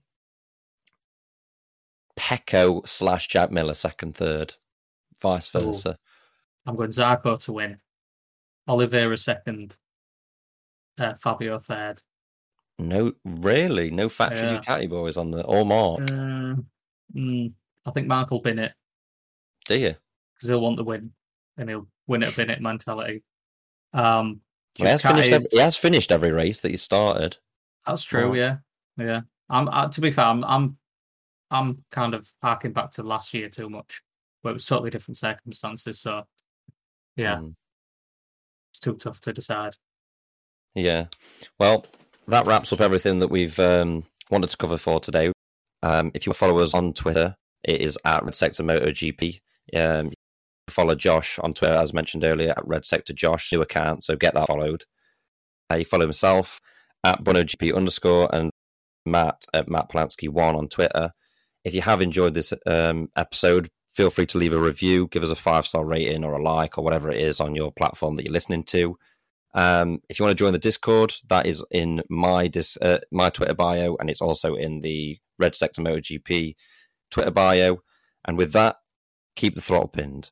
Pecco slash Jack Miller second, third, vice Ooh. versa. I'm going Zarco to win. Oliveira second. Uh, Fabio third. No, really, no factory Yeah. Ducati boys on the or Marc. Uh, mm, I think Marc will bin it Do you? because he'll want to win and he'll win it, bin it mentality. Um, Well, he has finished. Every, he has finished every race that he started. That's true. Oh. Yeah, yeah. I'm uh, to be fair. I'm I'm I'm kind of harking back to last year too much, where it was totally different circumstances. So yeah, Mm, it's too tough to decide. yeah. Well, that wraps up everything that we've um, wanted to cover for today. Um, if you follow us on Twitter, it is at Red Sector MotoGP. Um, follow Josh on Twitter, as mentioned earlier, at Red Sector Josh, new account, so get that followed. Uh, you follow myself at BunoGP underscore and Matt at Matt Polanski1 on Twitter. If you have enjoyed this um, episode, feel free to leave a review, give us a five star rating or a like or whatever it is on your platform that you're listening to. Um, if you want to join the Discord, that is in my dis- uh, my Twitter bio, and it's also in the Red Sector MotoGP Twitter bio. And with that, keep the throttle pinned.